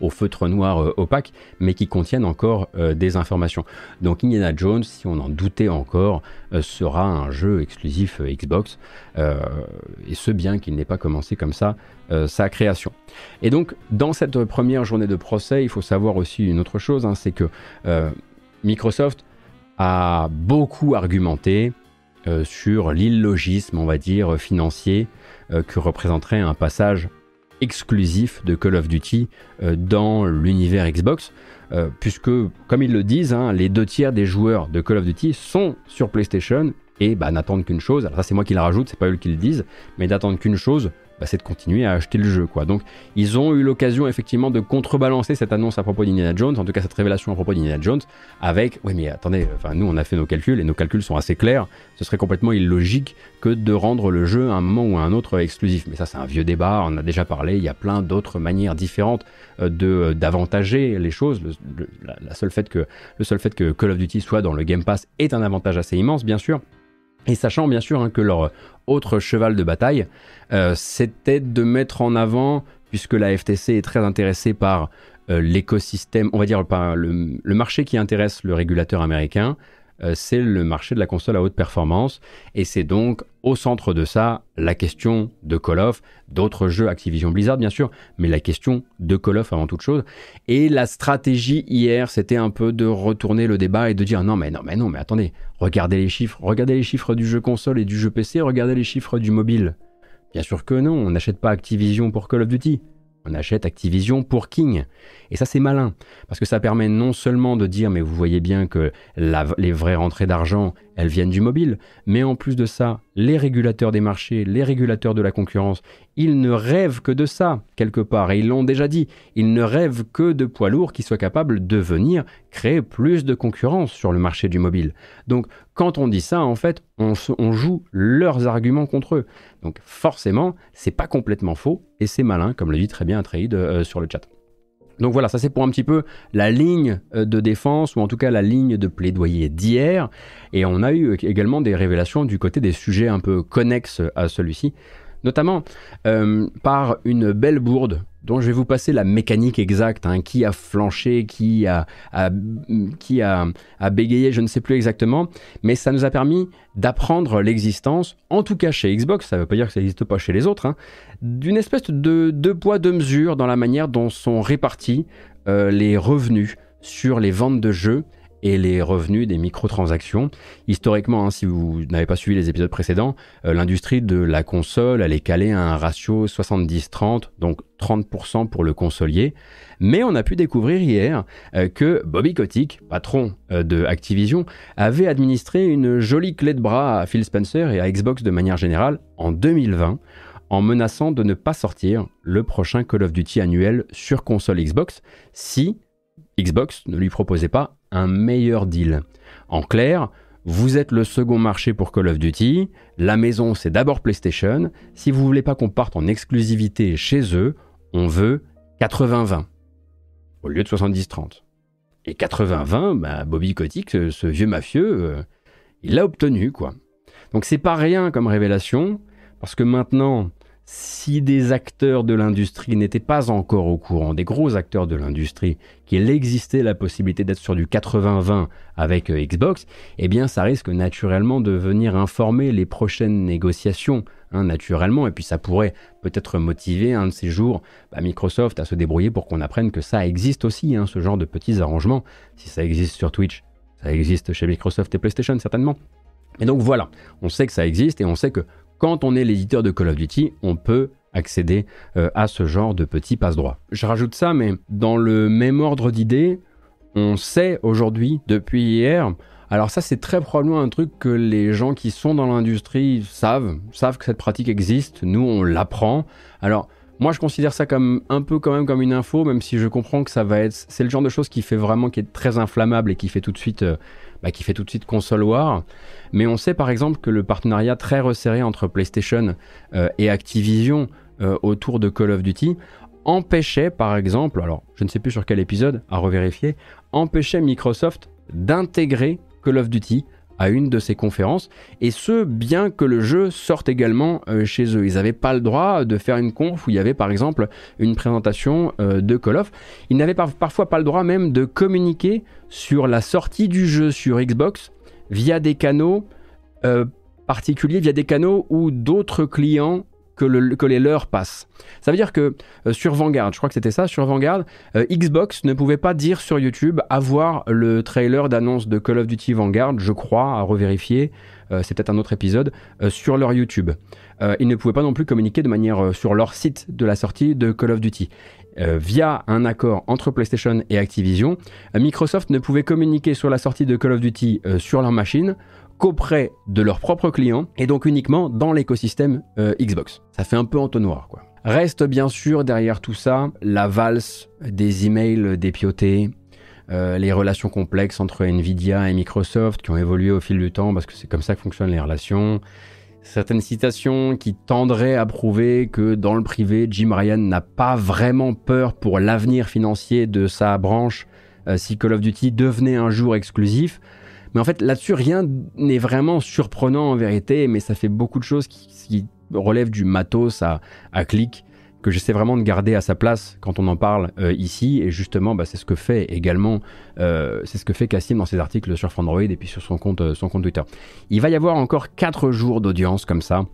au, feutre noir euh, opaque, mais qui contiennent encore euh, des informations. Donc Indiana Jones, si on en doutait encore, sera un jeu exclusif Xbox, et ce bien qu'il n'ait pas commencé comme ça sa création. Et donc dans cette première journée de procès, il faut savoir aussi une autre chose, hein, c'est que Microsoft a beaucoup argumenté euh, sur l'illogisme, on va dire, financier euh, que représenterait un passage exclusif de Call of Duty euh, dans l'univers Xbox, puisque, comme ils le disent, hein, les deux tiers des joueurs de Call of Duty sont sur PlayStation et bah, n'attendent qu'une chose, alors ça c'est moi qui le rajoute, c'est pas eux qui le disent, mais n'attendent qu'une chose, bah, c'est de continuer à acheter le jeu. Quoi. Donc ils ont eu l'occasion effectivement de contrebalancer cette annonce à propos d'Indiana Jones, en tout cas cette révélation à propos d'Indiana Jones, avec oui mais attendez, nous on a fait nos calculs et nos calculs sont assez clairs. Ce serait complètement illogique que de rendre le jeu à un moment ou à un autre exclusif. Mais ça c'est un vieux débat, on en a déjà parlé. Il y a plein d'autres manières différentes euh, de euh, d'avantager les choses. Le, fait que le seul fait que Call of Duty soit dans le Game Pass est un avantage assez immense bien sûr. Et sachant bien sûr hein, que leur autre cheval de bataille, euh, c'était de mettre en avant, puisque la FTC est très intéressée par euh, l'écosystème, on va dire le, marché qui intéresse le régulateur américain, euh, c'est le marché de la console à haute performance. Et c'est donc au centre de ça la question de Call of, d'autres jeux Activision Blizzard bien sûr, mais la question de Call of avant toute chose. Et la stratégie hier, c'était un peu de retourner le débat et de dire non mais non mais non mais attendez, regardez les chiffres, regardez les chiffres du jeu console et du jeu PC, regardez les chiffres du mobile. Bien sûr que non, on n'achète pas Activision pour Call of Duty. On achète Activision pour King. Et ça, c'est malin, parce que ça permet non seulement de dire, mais vous voyez bien que les vraies rentrées d'argent, elles viennent du mobile, mais en plus de ça, les régulateurs des marchés, les régulateurs de la concurrence, ils ne rêvent que de ça, quelque part, et ils l'ont déjà dit, ils ne rêvent que de poids lourds qui soient capables de venir créer plus de concurrence sur le marché du mobile. Donc, quand on dit ça, en fait, on, joue leurs arguments contre eux. Donc, forcément, c'est pas complètement faux, et c'est malin, comme le dit très bien Trade euh, sur le chat. Donc voilà, ça c'est pour un petit peu la ligne euh, de défense, ou en tout cas la ligne de plaidoyer d'hier. Et on a eu également des révélations du côté des sujets un peu connexes à celui-ci, notamment euh, par une belle bourde dont je vais vous passer la mécanique exacte, hein, qui a flanché, qui a, bégayé, je ne sais plus exactement, mais ça nous a permis d'apprendre l'existence, en tout cas chez Xbox, ça ne veut pas dire que ça n'existe pas chez les autres, hein, d'une espèce de deux poids, deux mesures dans la manière dont sont répartis euh, les revenus sur les ventes de jeux et les revenus des microtransactions. Historiquement, hein, si vous n'avez pas suivi les épisodes précédents, euh, l'industrie de la console, elle est calée à un ratio 70-30, donc 30% pour le consolier. Mais on a pu découvrir hier euh, que Bobby Kotick, patron euh, de Activision, avait administré une jolie clé de bras à Phil Spencer et à Xbox de manière générale en 2020 en menaçant de ne pas sortir le prochain Call of Duty annuel sur console Xbox si Xbox ne lui proposait pas un meilleur deal. En clair, vous êtes le second marché pour Call of Duty, la maison c'est d'abord PlayStation, si vous voulez pas qu'on parte en exclusivité chez eux, on veut 80-20 au lieu de 70-30. Et 80-20, bah, Bobby Kotick, ce, vieux mafieux, euh, il l'a obtenu quoi. Donc c'est pas rien comme révélation, parce que maintenant, si des acteurs de l'industrie n'étaient pas encore au courant, des gros acteurs de l'industrie, qu'il existait la possibilité d'être sur du 80-20 avec euh, Xbox, eh bien ça risque naturellement de venir informer les prochaines négociations, hein, naturellement, et puis ça pourrait peut-être motiver un de ces jours bah, Microsoft à se débrouiller pour qu'on apprenne que ça existe aussi, hein, ce genre de petits arrangements. Si ça existe sur Twitch, ça existe chez Microsoft et PlayStation certainement. Et donc voilà, on sait que ça existe et on sait que quand on est l'éditeur de Call of Duty, on peut accéder euh, à ce genre de petits passe-droits. Je rajoute ça, mais dans le même ordre d'idées, on sait aujourd'hui, depuis hier, alors ça c'est très probablement un truc que les gens qui sont dans l'industrie savent, savent que cette pratique existe, nous on l'apprend. Alors moi je considère ça comme un peu quand même comme une info, même si je comprends que ça va être, c'est le genre de chose qui fait vraiment, qui est très inflammable et qui fait tout de suite euh, bah, console war. Mais on sait par exemple que le partenariat très resserré entre PlayStation euh, et Activision euh, autour de Call of Duty empêchait par exemple, alors je ne sais plus sur quel épisode, à revérifier, empêchait Microsoft d'intégrer Call of Duty à une de ces conférences, et ce, bien que le jeu sorte également euh, chez eux. Ils n'avaient pas le droit de faire une conf où il y avait par exemple une présentation euh, de Call of. Ils n'avaient parfois pas le droit même de communiquer sur la sortie du jeu sur Xbox via des canaux euh, particuliers, via des canaux où d'autres clients que, les leurs passent. Ça veut dire que euh, sur Vanguard, je crois que c'était ça, sur Vanguard, euh, Xbox ne pouvait pas dire sur YouTube avoir le trailer d'annonce de Call of Duty Vanguard, je crois, à revérifier, euh, c'est peut-être un autre épisode, sur leur YouTube. ils ne pouvaient pas non plus communiquer de manière sur leur site de la sortie de Call of Duty. via un accord entre PlayStation et Activision, Microsoft ne pouvait communiquer sur la sortie de Call of Duty sur leur machine qu'auprès de leurs propres clients et donc uniquement dans l'écosystème euh, Xbox. Ça fait un peu entonnoir. Reste bien sûr derrière tout ça la valse des emails dépiotés, euh, les relations complexes entre Nvidia et Microsoft qui ont évolué au fil du temps parce que c'est comme ça que fonctionnent les relations. Certaines citations qui tendraient à prouver que dans le privé, Jim Ryan n'a pas vraiment peur pour l'avenir financier de sa branche euh, si Call of Duty devenait un jour exclusif. Mais en fait, là-dessus, rien n'est vraiment surprenant en vérité, mais ça fait beaucoup de choses qui, relèvent du matos à, clic que j'essaie vraiment de garder à sa place quand on en parle euh, ici. Et justement, bah, c'est ce que fait également, euh, c'est ce que fait Cassim dans ses articles sur Android et puis sur son compte, euh, son compte Twitter. Il va y avoir encore 4 jours d'audience comme ça.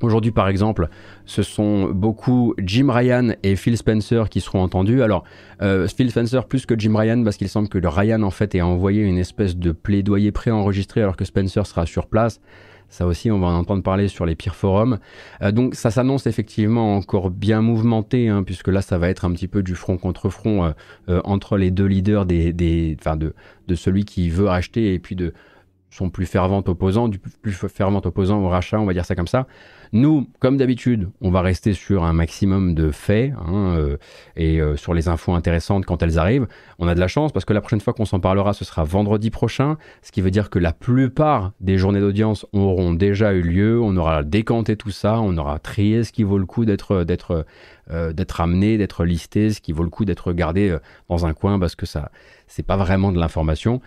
Aujourd'hui, par exemple, ce sont beaucoup Jim Ryan et Phil Spencer qui seront entendus. Alors, Phil Spencer plus que Jim Ryan, parce qu'il semble que Ryan, en fait, ait envoyé une espèce de plaidoyer préenregistré alors que Spencer sera sur place. Ça aussi, on va en entendre parler sur les pires forums. Euh, donc ça s'annonce effectivement encore bien mouvementé, hein, puisque là, ça va être un petit peu du front contre front euh, euh, entre les deux leaders des, de, de celui qui veut racheter et puis de son plus fervent opposant, du plus fervent opposant au rachat, on va dire ça comme ça. Nous, comme d'habitude, on va rester sur un maximum de faits hein, euh, et euh, sur les infos intéressantes quand elles arrivent. On a de la chance parce que la prochaine fois qu'on s'en parlera, ce sera vendredi prochain, ce qui veut dire que la plupart des journées d'audience auront déjà eu lieu. On aura décanté tout ça, on aura trié ce qui vaut le coup d'être euh, amené, d'être listé, ce qui vaut le coup d'être gardé dans un coin parce que ça, c'est pas vraiment de l'information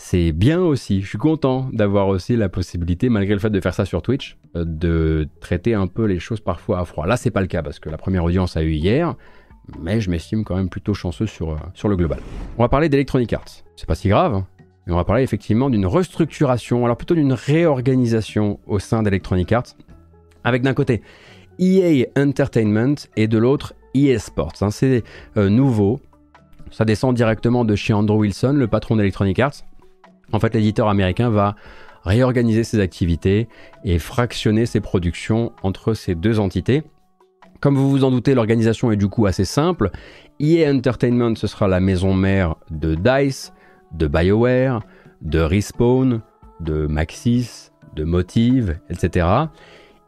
c'est bien aussi. Je suis content d'avoir aussi la possibilité, malgré le fait de faire ça sur Twitch, euh, de traiter un peu les choses parfois à froid. Là, c'est pas le cas parce que la première audience a eu hier, mais je m'estime quand même plutôt chanceux sur, euh, sur le global. On va parler d'Electronic Arts. C'est pas si grave, hein, mais on va parler effectivement d'une restructuration, alors plutôt d'une réorganisation au sein d'Electronic Arts, avec d'un côté EA Entertainment et de l'autre EA Sports. Hein. c'est euh, nouveau. Ça descend directement de chez Andrew Wilson, le patron d'Electronic Arts. En fait, l'éditeur américain va réorganiser ses activités et fractionner ses productions entre ces deux entités. Comme vous vous en doutez, l'organisation est du coup assez simple. EA Entertainment, ce sera la maison mère de DICE, de BioWare, de Respawn, de Maxis, de Motive, etc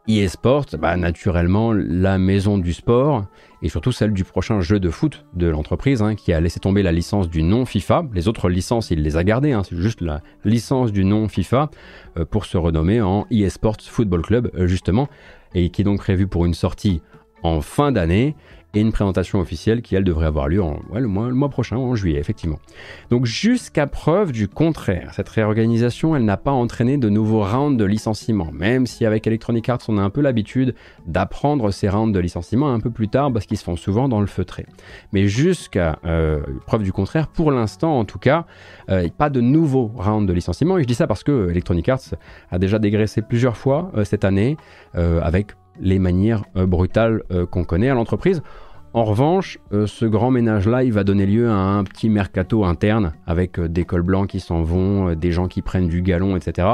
eSport, bah, naturellement la maison du sport et surtout celle du prochain jeu de foot de l'entreprise hein, qui a laissé tomber la licence du nom FIFA. Les autres licences, il les a gardées, hein, juste la licence du nom FIFA euh, pour se renommer en eSports Football Club euh, justement et qui est donc prévu pour une sortie en fin d'année et une présentation officielle qui, elle, devrait avoir lieu le, mois, prochain, en juillet, effectivement. Donc jusqu'à preuve du contraire, cette réorganisation, elle n'a pas entraîné de nouveaux rounds de licenciement, même si avec Electronic Arts, on a un peu l'habitude d'apprendre ces rounds de licenciement un peu plus tard, parce qu'ils se font souvent dans le feutré. Mais jusqu'à euh, preuve du contraire, pour l'instant en tout cas, euh, pas de nouveaux rounds de licenciement, et je dis ça parce que Electronic Arts a déjà dégraissé plusieurs fois euh, cette année, avec les manières euh, brutales euh, qu'on connaît à l'entreprise. En revanche, euh, ce grand ménage-là, il va donner lieu à un petit mercato interne avec des cols blancs qui s'en vont, des gens qui prennent du galon, etc.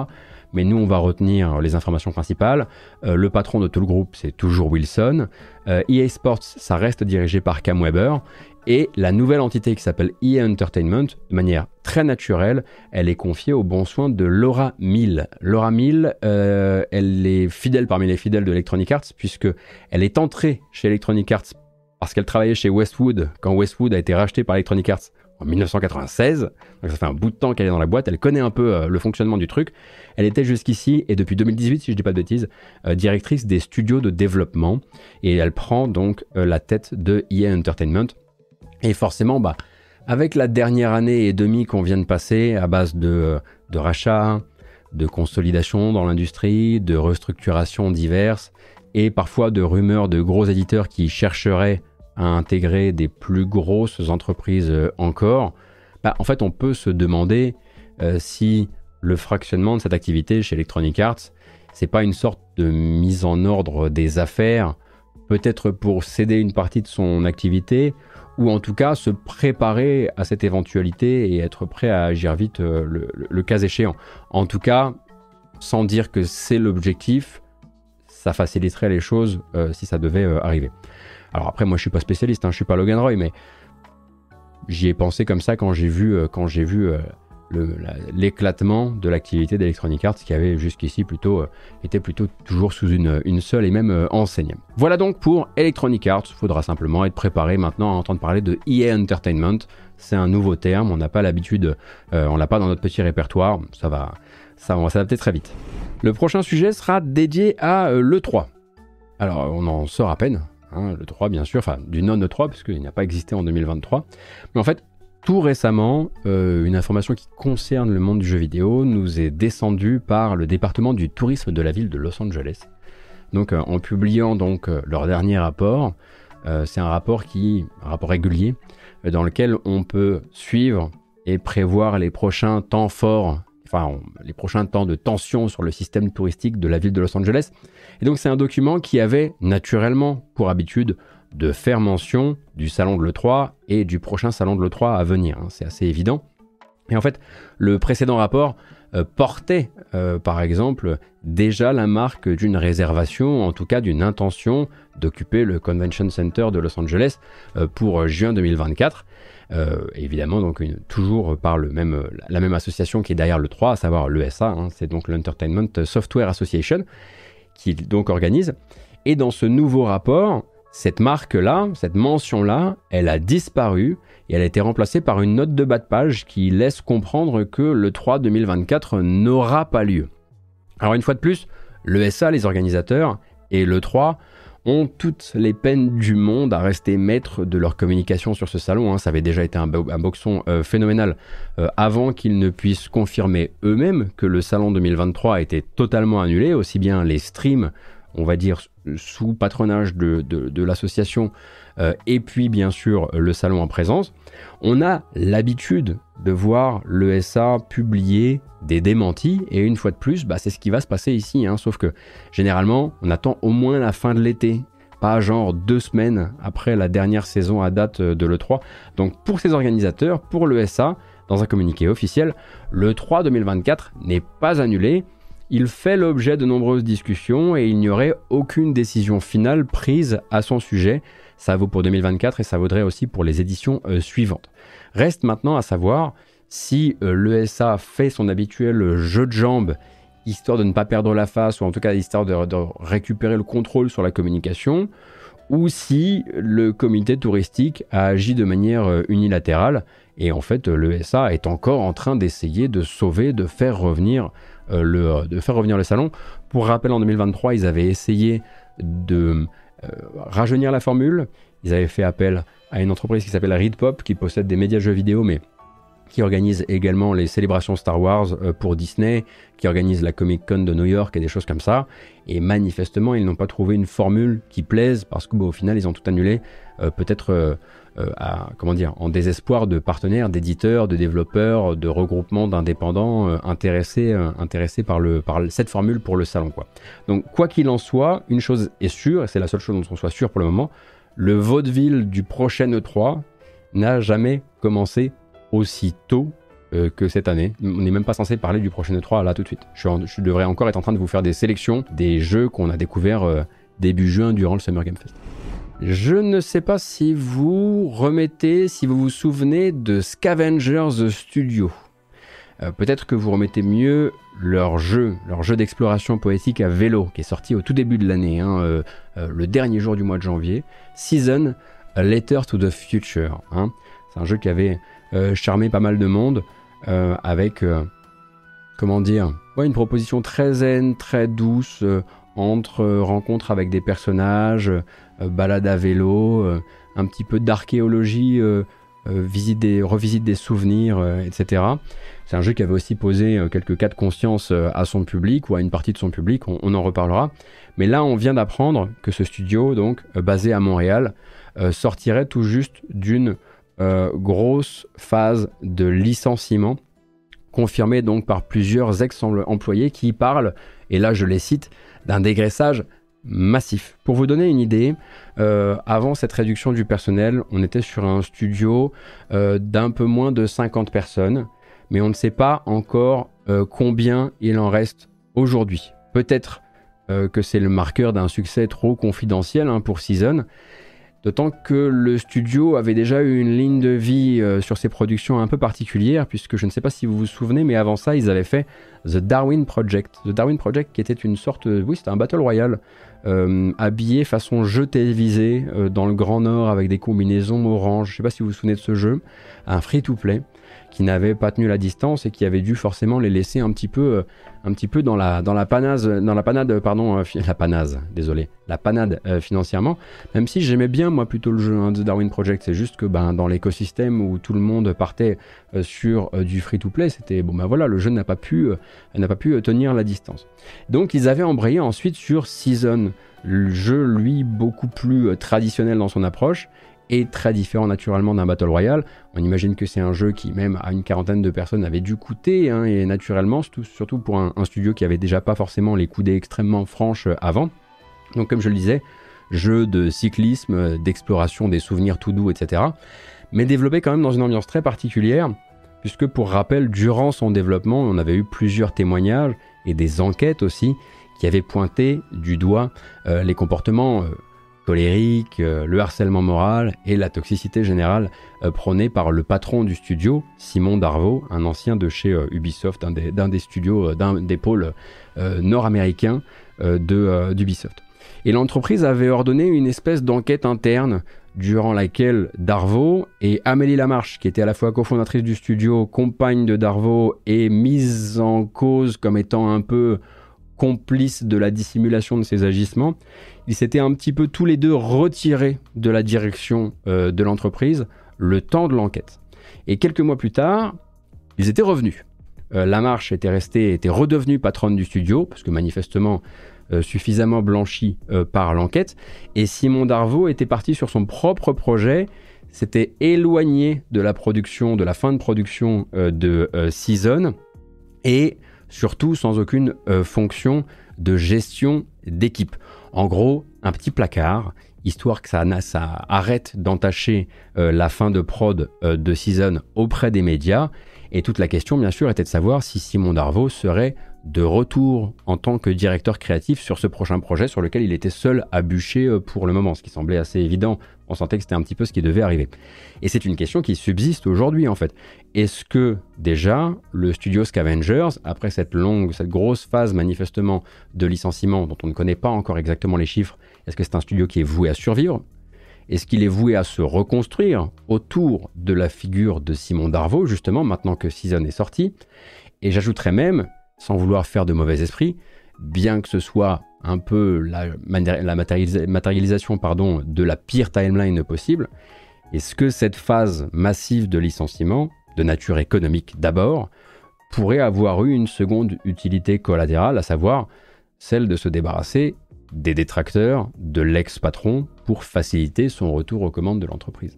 Mais nous, on va retenir les informations principales. le patron de tout le groupe, c'est toujours Wilson. EA e Sports, ça reste dirigé par Cam Weber. Et la nouvelle entité qui s'appelle EA Entertainment, de manière très naturelle, elle est confiée au bon soin de Laura Mill. Laura Mill, euh, elle est fidèle parmi les fidèles de Electronic Arts, puisque elle est entrée chez Electronic Arts parce qu'elle travaillait chez Westwood quand Westwood a été racheté par Electronic Arts en 1996. Donc ça fait un bout de temps qu'elle est dans la boîte. Elle connaît un peu euh, le fonctionnement du truc. Elle était jusqu'ici et depuis 2018, si je dis pas de bêtises, euh, directrice des studios de développement et elle prend donc la tête de EA Entertainment et forcément, bah, avec la dernière année et demie qu'on vient de passer à base de, rachats, de consolidation dans l'industrie, de restructurations diverses et parfois de rumeurs de gros éditeurs qui chercheraient à intégrer des plus grosses entreprises euh, encore, bah, en fait on peut se demander euh, si le fractionnement de cette activité chez Electronic Arts, c'est pas une sorte de mise en ordre des affaires, peut-être pour céder une partie de son activité ou en tout cas se préparer à cette éventualité et être prêt à agir vite euh, le, cas échéant. En tout cas, sans dire que c'est l'objectif, ça faciliterait les choses euh, si ça devait euh, arriver. Alors après, moi je suis pas spécialiste, hein, je suis pas Logan Roy, mais j'y ai pensé comme ça quand j'ai vu, quand j'ai vu l'éclatement de l'activité d'Electronic Arts qui avait jusqu'ici plutôt euh, été plutôt toujours sous une, une seule et même euh, enseigne. Voilà donc pour Electronic Arts, faudra simplement être préparé maintenant à entendre parler de EA Entertainment. C'est un nouveau terme, on n'a pas l'habitude, euh, on l'a pas dans notre petit répertoire, ça va, ça va s'adapter très vite. Le prochain sujet sera dédié à l'E3. Alors on en sort à peine, hein, le 3 bien sûr, enfin du non E3 puisqu'il n'a pas existé en 2023. Mais en fait, tout récemment, une information qui concerne le monde du jeu vidéo nous est descendue par le département du tourisme de la ville de Los Angeles. Donc en publiant donc leur dernier rapport, c'est un rapport qui, un rapport régulier, dans lequel on peut suivre et prévoir les prochains temps forts, enfin les prochains temps de tension sur le système touristique de la ville de Los Angeles. Et donc c'est un document qui avait naturellement pour habitude de faire mention du salon de l'E3 et du prochain salon de l'E3 à venir. Hein. c'est assez évident. Et en fait, le précédent rapport euh, portait, euh, par exemple, déjà la marque d'une réservation, en tout cas d'une intention d'occuper le Convention Center de Los Angeles euh, pour juin 2024. évidemment, donc toujours par le même, la même association qui est derrière le 3, à savoir l'ESA, hein, c'est donc l'Entertainment Software Association, qui donc organise. Et dans ce nouveau rapport, cette marque-là, cette mention-là, elle a disparu et elle a été remplacée par une note de bas de page qui laisse comprendre que le 3 2024 n'aura pas lieu. Alors une fois de plus, le SA, les organisateurs, et le 3 ont toutes les peines du monde à rester maîtres de leur communication sur ce salon. Hein. Ça avait déjà été un, boxon euh, phénoménal euh, avant qu'ils ne puissent confirmer eux-mêmes que le salon 2023 a été totalement annulé, aussi bien les streams, on va dire sous patronage de, l'association, euh, et puis bien sûr le salon en présence, on a l'habitude de voir l'ESA publier des démentis, et une fois de plus, bah, c'est ce qui va se passer ici, hein. sauf que généralement, on attend au moins la fin de l'été, pas genre deux semaines après la dernière saison à date de l'E3. Donc pour ces organisateurs, pour l'ESA, dans un communiqué officiel, le 3 2024 n'est pas annulé, il fait l'objet de nombreuses discussions et il n'y aurait aucune décision finale prise à son sujet. Ça vaut pour 2024 et ça vaudrait aussi pour les éditions euh, suivantes. Reste maintenant à savoir si euh, l'ESA fait son habituel jeu de jambes, histoire de ne pas perdre la face, ou en tout cas histoire de, récupérer le contrôle sur la communication, ou si le comité touristique a agi de manière euh, unilatérale. Et en fait, l'ESA est encore en train d'essayer de sauver, de faire revenir le, de faire revenir le salon. Pour rappel, en 2023, ils avaient essayé de euh, rajeunir la formule. Ils avaient fait appel à une entreprise qui s'appelle Readpop, qui possède des médias jeux vidéo, mais qui organise également les célébrations Star Wars euh, pour Disney, qui organise la Comic Con de New York et des choses comme ça. Et manifestement, ils n'ont pas trouvé une formule qui plaise parce qu'au final, ils ont tout annulé. Euh, peut-être euh, comment dire, en désespoir de partenaires, d'éditeurs, de développeurs, de regroupements d'indépendants intéressés, intéressés par, le, par cette formule pour le salon. Donc quoi qu'il en soit, une chose est sûre, et c'est la seule chose dont on soit sûr pour le moment, le vaudeville du prochain E3 n'a jamais commencé aussi tôt que cette année. On n'est même pas censé parler du prochain E3 là tout de suite. Je, devrais encore être en train de vous faire des sélections des jeux qu'on a découverts début juin durant le Summer Game Fest. Je ne sais pas si vous remettez, si vous vous souvenez de Scavengers Studio. Euh, peut-être que vous remettez mieux leur jeu, leur jeu d'exploration poétique à vélo, qui est sorti au tout début de l'année, hein, euh, euh, le dernier jour du mois de janvier. Season, A Letter to the Future. Hein. C'est un jeu qui avait charmé pas mal de monde, avec, comment dire, une proposition très zen, très douce, entre rencontres avec des personnages, euh, balade à vélo, euh, un petit peu d'archéologie, euh, visite des, revisite des souvenirs, etc. C'est un jeu qui avait aussi posé quelques cas de conscience à son public ou à une partie de son public, on, en reparlera. Mais là, on vient d'apprendre que ce studio, donc basé à Montréal, sortirait tout juste d'une grosse phase de licenciement, confirmée donc par plusieurs ex-employés qui parlent, et là je les cite, d'un dégraissage massif. Pour vous donner une idée, euh, avant cette réduction du personnel, on était sur un studio euh, d'un peu moins de 50 personnes, mais on ne sait pas encore euh, combien il en reste aujourd'hui. Peut-être que c'est le marqueur d'un succès trop confidentiel hein, pour Season, D'autant que le studio avait déjà eu une ligne de vie euh, sur ses productions un peu particulières, puisque je ne sais pas si vous vous souvenez, mais avant ça, ils avaient fait The Darwin Project. The Darwin Project qui était une sorte, oui, c'était un Battle Royale, euh, habillé façon jeu télévisé euh, dans le Grand Nord avec des combinaisons orange. Je ne sais pas si vous vous souvenez de ce jeu, un free-to-play. Qui n'avaient pas tenu la distance et qui avaient dû forcément les laisser un petit peu, un petit peu dans la, dans la panade, dans la panade, pardon, la panade, désolé, la panade financièrement. Même si j'aimais bien moi plutôt le jeu hein, de Darwin Project, c'est juste que ben dans l'écosystème où tout le monde partait sur du free-to-play, c'était bon ben voilà, le jeu n'a pas pu, n'a pas pu tenir la distance. Donc ils avaient embrayé ensuite sur Season le jeu, lui, beaucoup plus euh, traditionnel dans son approche et très différent naturellement d'un Battle Royale. On imagine que c'est un jeu qui, même à une quarantaine de personnes, avait dû coûter, hein, et naturellement, surtout pour un, studio qui avait déjà pas forcément les coudées extrêmement franches euh, avant. Donc, comme je le disais, jeu de cyclisme, euh, d'exploration des souvenirs tout doux, etc. Mais développé quand même dans une ambiance très particulière, puisque pour rappel, durant son développement, on avait eu plusieurs témoignages et des enquêtes aussi qui avait pointé du doigt euh, les comportements colériques, euh, le harcèlement moral et la toxicité générale prônée par le patron du studio, Simon Darvaux, un ancien de chez Ubisoft, d'un des, studios, d'un des pôles nord-américains d'Ubisoft. Et l'entreprise avait ordonné une espèce d'enquête interne durant laquelle Darvaux et Amélie Lamarche, qui était à la fois cofondatrice du studio, compagne de Darvaux, et mise en cause comme étant un peu complice de la dissimulation de ses agissements, ils s'étaient un petit peu tous les deux retirés de la direction euh, de l'entreprise le temps de l'enquête. Et quelques mois plus tard, ils étaient revenus. Euh, la marche était restée, était redevenue patronne du studio, parce que manifestement euh, suffisamment blanchi par l'enquête, et Simon Darvaux était parti sur son propre projet, s'était éloigné de la production, de la fin de production de Season, et surtout sans aucune fonction de gestion d'équipe. En gros, un petit placard, histoire que ça, arrête d'entacher euh, la fin de prod euh, de Season auprès des médias. Et toute la question, bien sûr, était de savoir si Simon Darvaux serait de retour en tant que directeur créatif sur ce prochain projet sur lequel il était seul à bûcher euh, pour le moment, ce qui semblait assez évident. On sentait que c'était un petit peu ce qui devait arriver. Et c'est une question qui subsiste aujourd'hui en fait. Est-ce que déjà le studio Scavengers, après cette longue, cette grosse phase manifestement de licenciement dont on ne connaît pas encore exactement les chiffres, est-ce que c'est un studio qui est voué à survivre? Est-ce qu'il est voué à se reconstruire autour de la figure de Simon Darvaux, justement, maintenant que Season est sorti? Et j'ajouterais même, sans vouloir faire de mauvais esprit, bien que ce soit un peu la, matérialisation pardon, de la pire timeline possible, est-ce que cette phase massive de licenciement, de nature économique d'abord, pourrait avoir eu une seconde utilité collatérale, à savoir celle de se débarrasser des détracteurs de l'ex-patron pour faciliter son retour aux commandes de l'entreprise?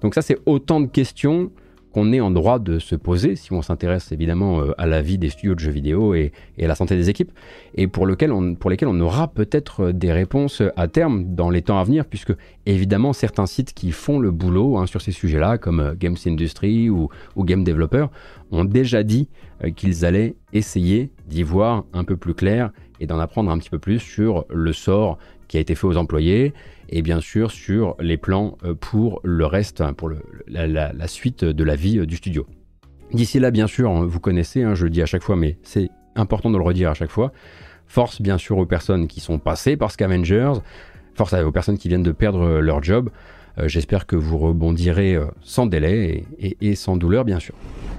Donc ça, c'est autant de questions qu'on est en droit de se poser si on s'intéresse évidemment euh, à la vie des studios de jeux vidéo et, à la santé des équipes, et pour, lequel pour lesquels on aura peut-être euh, des réponses à terme dans les temps à venir, puisque évidemment certains sites qui font le boulot hein, sur ces sujets-là, comme euh, Games Industry ou, Game Developer, ont déjà dit qu'ils allaient essayer d'y voir un peu plus clair et d'en apprendre un petit peu plus sur le sort qui a été fait aux employés et bien sûr sur les plans euh, pour le reste, hein, pour la, suite de la vie euh, du studio. D'ici là, bien sûr, hein, vous connaissez, hein, je le dis à chaque fois, mais c'est important de le redire à chaque fois. Force bien sûr aux personnes qui sont passées par Scavengers, force aux personnes qui viennent de perdre euh, leur job. J'espère que vous rebondirez sans délai et sans douleur, bien sûr.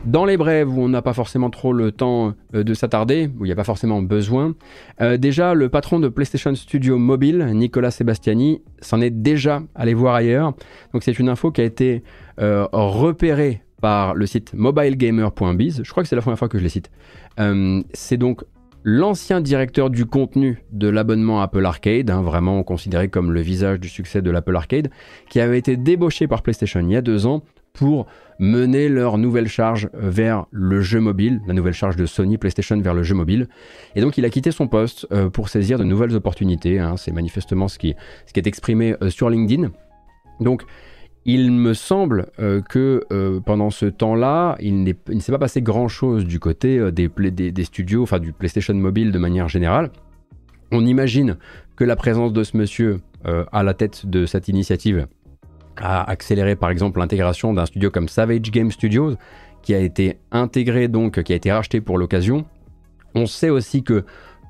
Dans les brèves où on n'a pas forcément trop le temps euh, de s'attarder, où il n'y a pas forcément besoin, euh, déjà le patron de PlayStation Studio Mobile, Nicolas Sebastiani, s'en est déjà allé voir ailleurs. Donc c'est une info qui a été euh, repérée par le site mobilegamer.biz. Je crois que c'est la première fois que je les cite. c'est donc l'ancien directeur du contenu de l'abonnement Apple Arcade, hein, vraiment considéré comme le visage du succès de l'Apple Arcade, qui avait été débauché par PlayStation il y a deux ans pour mener leur nouvelle charge vers le jeu mobile, la nouvelle charge de Sony PlayStation vers le jeu mobile. Et donc il a quitté son poste euh, pour saisir de nouvelles opportunités. Hein. C'est manifestement ce qui, est exprimé euh, sur LinkedIn. Donc il me semble euh, que pendant ce temps-là, il, ne s'est pas passé grand-chose du côté des, des, des, studios, enfin du PlayStation Mobile de manière générale. On imagine que la présence de ce monsieur à la tête de cette initiative a accéléré par exemple l'intégration d'un studio comme Savage Game Studios, qui a été intégré donc, qui a été racheté pour l'occasion. On sait aussi que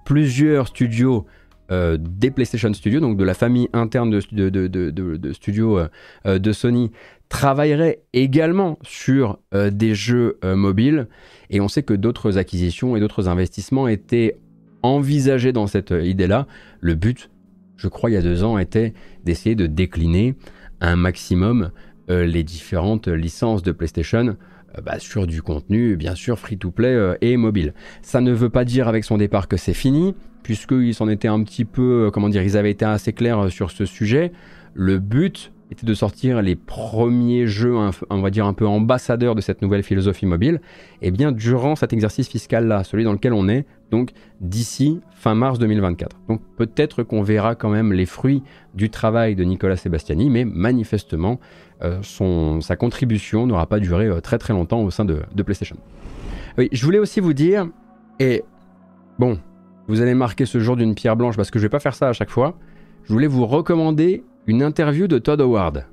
plusieurs studios des PlayStation Studios, donc de la famille interne de, de, de studios de Sony, travaillerait également sur des jeux mobiles. Et on sait que d'autres acquisitions et d'autres investissements étaient envisagés dans cette idée-là. Le but, je crois, il y a deux ans, était d'essayer de décliner un maximum les différentes licences de PlayStation euh, bah, sur du contenu, bien sûr, free-to-play euh, et mobile. Ça ne veut pas dire avec son départ que c'est fini, puisqu'ils s'en étaient un petit peu, euh, comment dire, ils avaient été assez clairs sur ce sujet. Le but était de sortir les premiers jeux, on va dire un peu ambassadeurs de cette nouvelle philosophie mobile, et eh bien durant cet exercice fiscal-là, celui dans lequel on est, donc d'ici fin mars 2024. Donc peut-être qu'on verra quand même les fruits du travail de Nicolas Sebastiani, mais manifestement, euh, son, sa contribution n'aura pas duré euh, très très longtemps au sein de, PlayStation. Oui, je voulais aussi vous dire, et bon, vous allez marquer ce jour d'une pierre blanche parce que je vais pas faire ça à chaque fois. Je voulais vous recommander une interview de Todd Howard.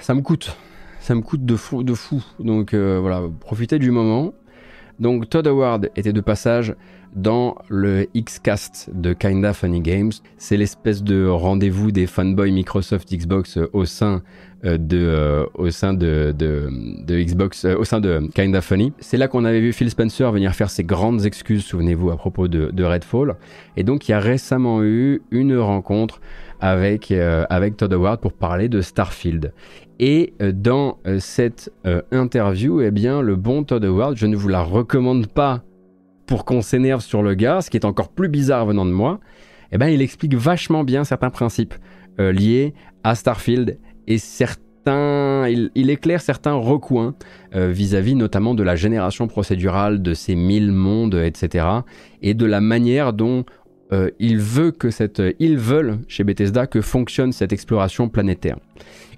Ça me coûte, ça me coûte de fou, de fou. Donc euh, voilà, profitez du moment. Donc Todd Howard était de passage dans le X-Cast de Kinda Funny Games. C'est l'espèce de rendez-vous des fanboys Microsoft Xbox au sein euh, de, euh, au sein de, de, de Xbox, euh, au sein de Kinda Funny. C'est là qu'on avait vu Phil Spencer venir faire ses grandes excuses, souvenez-vous, à propos de, de, Redfall. Et donc, il y a récemment eu une rencontre avec, avec Todd Howard pour parler de Starfield. Et dans cette interview, eh bien, le bon Todd Howard, je ne vous la recommande pas pour qu'on s'énerve sur le gars, ce qui est encore plus bizarre venant de moi, eh ben, il explique vachement bien certains principes liés à Starfield et certains, il, éclaire certains recoins euh, vis-à-vis notamment de la génération procédurale, de ces mille mondes, etc. Et de la manière dont euh, ils veulent chez Bethesda que fonctionne cette exploration planétaire.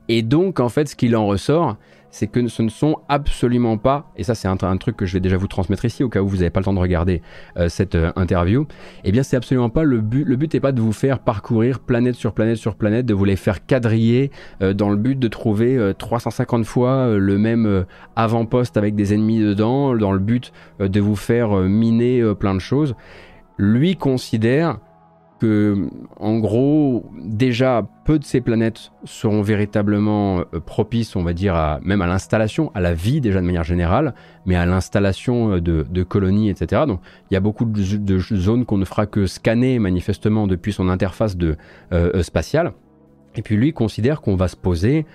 Et donc en fait, ce qu'il en ressort, c'est que ce ne sont absolument pas, et ça c'est un, truc que je vais déjà vous transmettre ici au cas où vous n'avez pas le temps de regarder euh, cette euh, interview, eh bien c'est absolument pas le but, le but n'est pas de vous faire parcourir planète sur planète sur planète, de vous les faire quadriller euh, dans le but de trouver 350 fois le même avant-poste avec des ennemis dedans, dans le but de vous faire miner plein de choses. Lui considère en gros, déjà, peu de ces planètes seront véritablement euh, propices, on va dire, même à l'installation, à la vie déjà de manière générale, mais à l'installation euh, de, colonies, etc. Donc, il y a beaucoup de, zones qu'on ne fera que scanner manifestement depuis son interface de, euh, spatiale. Et puis lui considère qu'on va se poser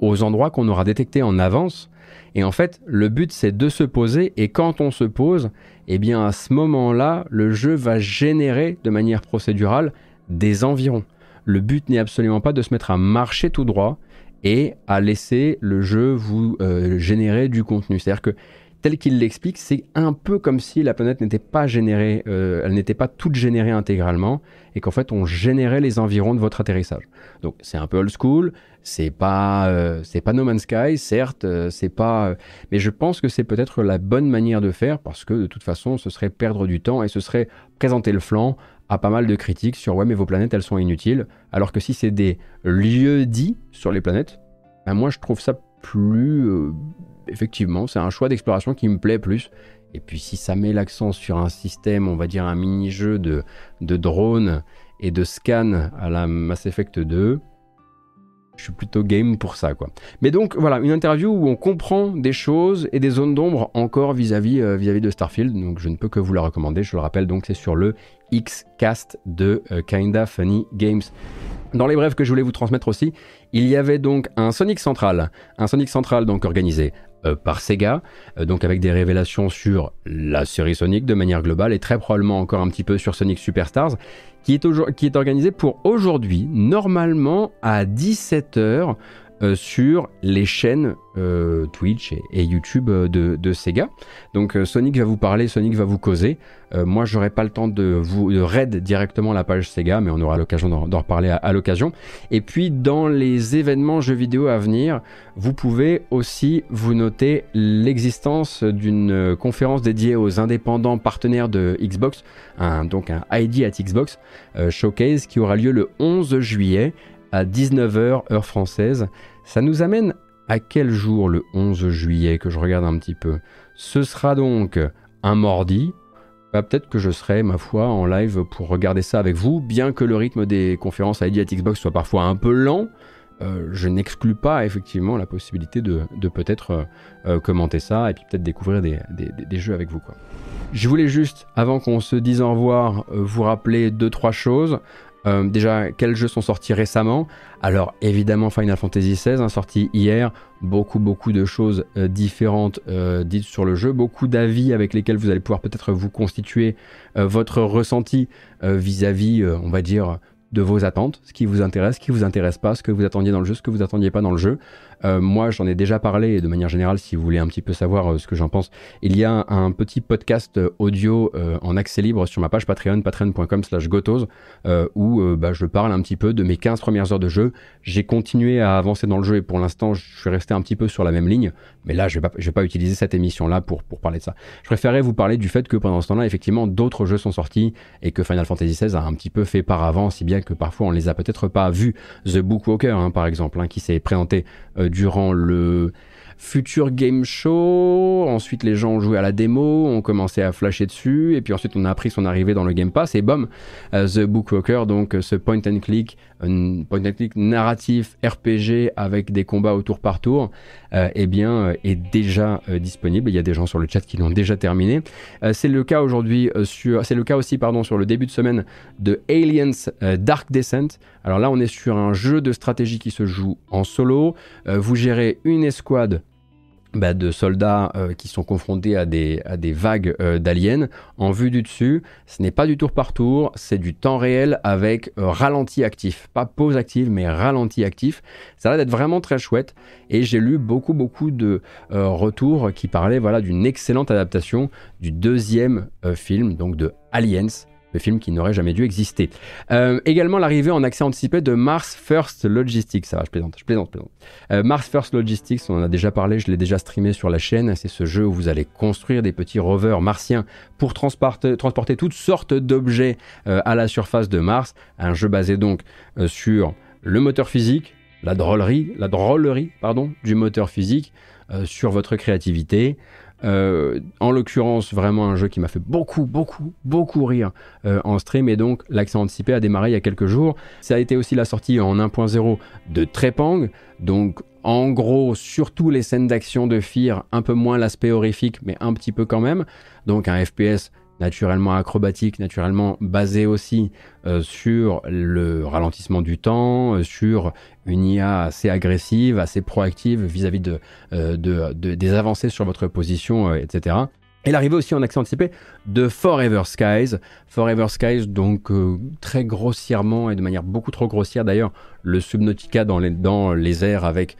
aux endroits qu'on aura détectés en avance. Et en fait, le but c'est de se poser, et quand on se pose, eh bien à ce moment-là, le jeu va générer de manière procédurale des environs. Le but n'est absolument pas de se mettre à marcher tout droit et à laisser le jeu vous euh, générer du contenu. C'est-à-dire que tel qu'il l'explique, c'est un peu comme si la planète n'était pas générée, euh, elle n'était pas toute générée intégralement, et qu'en fait on générait les environs de votre atterrissage. Donc c'est un peu old school, c'est pas, euh, c'est pas No Man's Sky, certes, euh, c'est pas, mais je pense que c'est peut-être la bonne manière de faire parce que de toute façon ce serait perdre du temps et ce serait présenter le flanc à pas mal de critiques sur ouais mais vos planètes elles sont inutiles, alors que si c'est des lieux dits sur les planètes, ben moi je trouve ça plus effectivement, c'est un choix d'exploration qui me plaît plus. Et puis si ça met l'accent sur un système, on va dire un mini-jeu de, de drone et de scan à la Mass Effect 2, je suis plutôt game pour ça quoi. Mais donc voilà, une interview où on comprend des choses et des zones d'ombre encore vis-à-vis euh, vis-à-vis de Starfield, donc je ne peux que vous la recommander, je le rappelle donc c'est sur le X-Cast de euh, Kinda Funny Games. Dans les brèves que je voulais vous transmettre aussi, il y avait donc un Sonic Central, un Sonic Central donc organisé euh, par Sega, euh, donc avec des révélations sur la série Sonic de manière globale et très probablement encore un petit peu sur Sonic Superstars, qui est, qui est organisé pour aujourd'hui, normalement à 17h euh, sur les chaînes euh, Twitch et, YouTube euh, de, Sega. Donc Sonic va vous parler, Sonic va vous causer. moi, j'aurai pas le temps de vous raid directement la page Sega, mais on aura l'occasion d'en reparler à, l'occasion. Et puis dans les événements jeux vidéo à venir, vous pouvez aussi vous noter l'existence d'une conférence dédiée aux indépendants partenaires de Xbox, donc un ID at Xbox Showcase qui aura lieu le 11 juillet à 19h heure française. Ça nous amène à quel jour le 11 juillet que je regarde un petit peu? Ce sera donc un mardi, bah, peut-être que je serai, ma foi, en live pour regarder ça avec vous, bien que le rythme des conférences à Xbox soit parfois un peu lent. Euh, je n'exclus pas effectivement la possibilité de, peut-être euh, euh, commenter ça et puis peut-être découvrir des, jeux avec vous. Quoi. Je voulais juste, avant qu'on se dise au revoir, vous rappeler deux trois choses. Déjà, quels jeux sont sortis récemment? Alors, évidemment, Final Fantasy XVI, hein, sorti hier. Beaucoup, beaucoup de choses différentes dites sur le jeu. Beaucoup d'avis avec lesquels vous allez pouvoir peut-être vous constituer votre ressenti vis-à-vis, on va dire, de vos attentes, ce qui vous intéresse, ce qui vous intéresse pas, ce que vous attendiez dans le jeu, ce que vous attendiez pas dans le jeu. Euh, moi, j'en ai déjà parlé et de manière générale, si vous voulez un petit peu savoir euh, ce que j'en pense, il y a un, petit podcast euh, audio en accès libre sur ma page Patreon, patreon.com slash gotos, où bah, je parle un petit peu de mes 15 premières heures de jeu. J'ai continué à avancer dans le jeu et pour l'instant, je suis resté un petit peu sur la même ligne. Mais là, je vais pas, vais pas utiliser cette émission-là pour, pour parler de ça. Je préférais vous parler du fait que pendant ce temps-là, effectivement, d'autres jeux sont sortis et que Final Fantasy XVI a un petit peu fait par avant, si bien que parfois on les a peut-être pas vus. The Bookwalker, hein, par exemple, hein, qui s'est présenté durant le Future Game Show. Ensuite, les gens ont joué à la démo, ont commencé à flasher dessus, et puis ensuite, on a appris son arrivée dans le Game Pass. Et bam, euh, The Bookwalker, donc ce point and click, point and click narratif RPG avec des combats au tour par tour, euh, eh bien, euh, est déjà disponible. Il y a des gens sur le chat qui l'ont déjà terminé. c'est le cas aujourd'hui sur, c'est le cas aussi, pardon, sur le début de semaine de Aliens Dark Descent. Alors là, on est sur un jeu de stratégie qui se joue en solo. vous gérez une escouade bah, de soldats euh, qui sont confrontés à des, à des vagues euh, d'aliens en vue du dessus. Ce n'est pas du tour par tour, c'est du temps réel avec euh, ralenti actif. Pas pause active, mais ralenti actif. Ça a l'air d'être vraiment très chouette. Et j'ai lu beaucoup, beaucoup de retours qui parlaient voilà, d'une excellente adaptation du deuxième film, donc de Aliens, le film qui n'aurait jamais dû exister. Euh, également l'arrivée en accès anticipé de Mars First Logistics. Ça va, je plaisante, je plaisante. Euh, Mars First Logistics, on en a déjà parlé, je l'ai déjà streamé sur la chaîne. C'est ce jeu où vous allez construire des petits rovers martiens pour transporter, toutes sortes d'objets euh, à la surface de Mars. Un jeu basé donc sur le moteur physique, la drôlerie, la drôlerie du moteur physique, sur votre créativité. Euh, en l'occurrence, vraiment un jeu qui m'a fait beaucoup, beaucoup, beaucoup rire euh, en stream et donc l'accès anticipé a démarré il y a quelques jours. Ça a été aussi la sortie en 1.0 de Trepang, donc en gros, surtout les scènes d'action de Fear, un peu moins l'aspect horrifique, mais un petit peu quand même. Donc un FPS naturellement acrobatique, naturellement basé aussi euh, sur le ralentissement du temps, euh, sur une IA assez agressive, assez proactive vis-à-vis de, euh, des avancées sur votre position, etc. Et l'arrivée aussi en accès anticipé de Forever Skies. Forever Skies, donc très grossièrement et de manière beaucoup trop grossière d'ailleurs, le Subnautica dans les, dans les airs avec,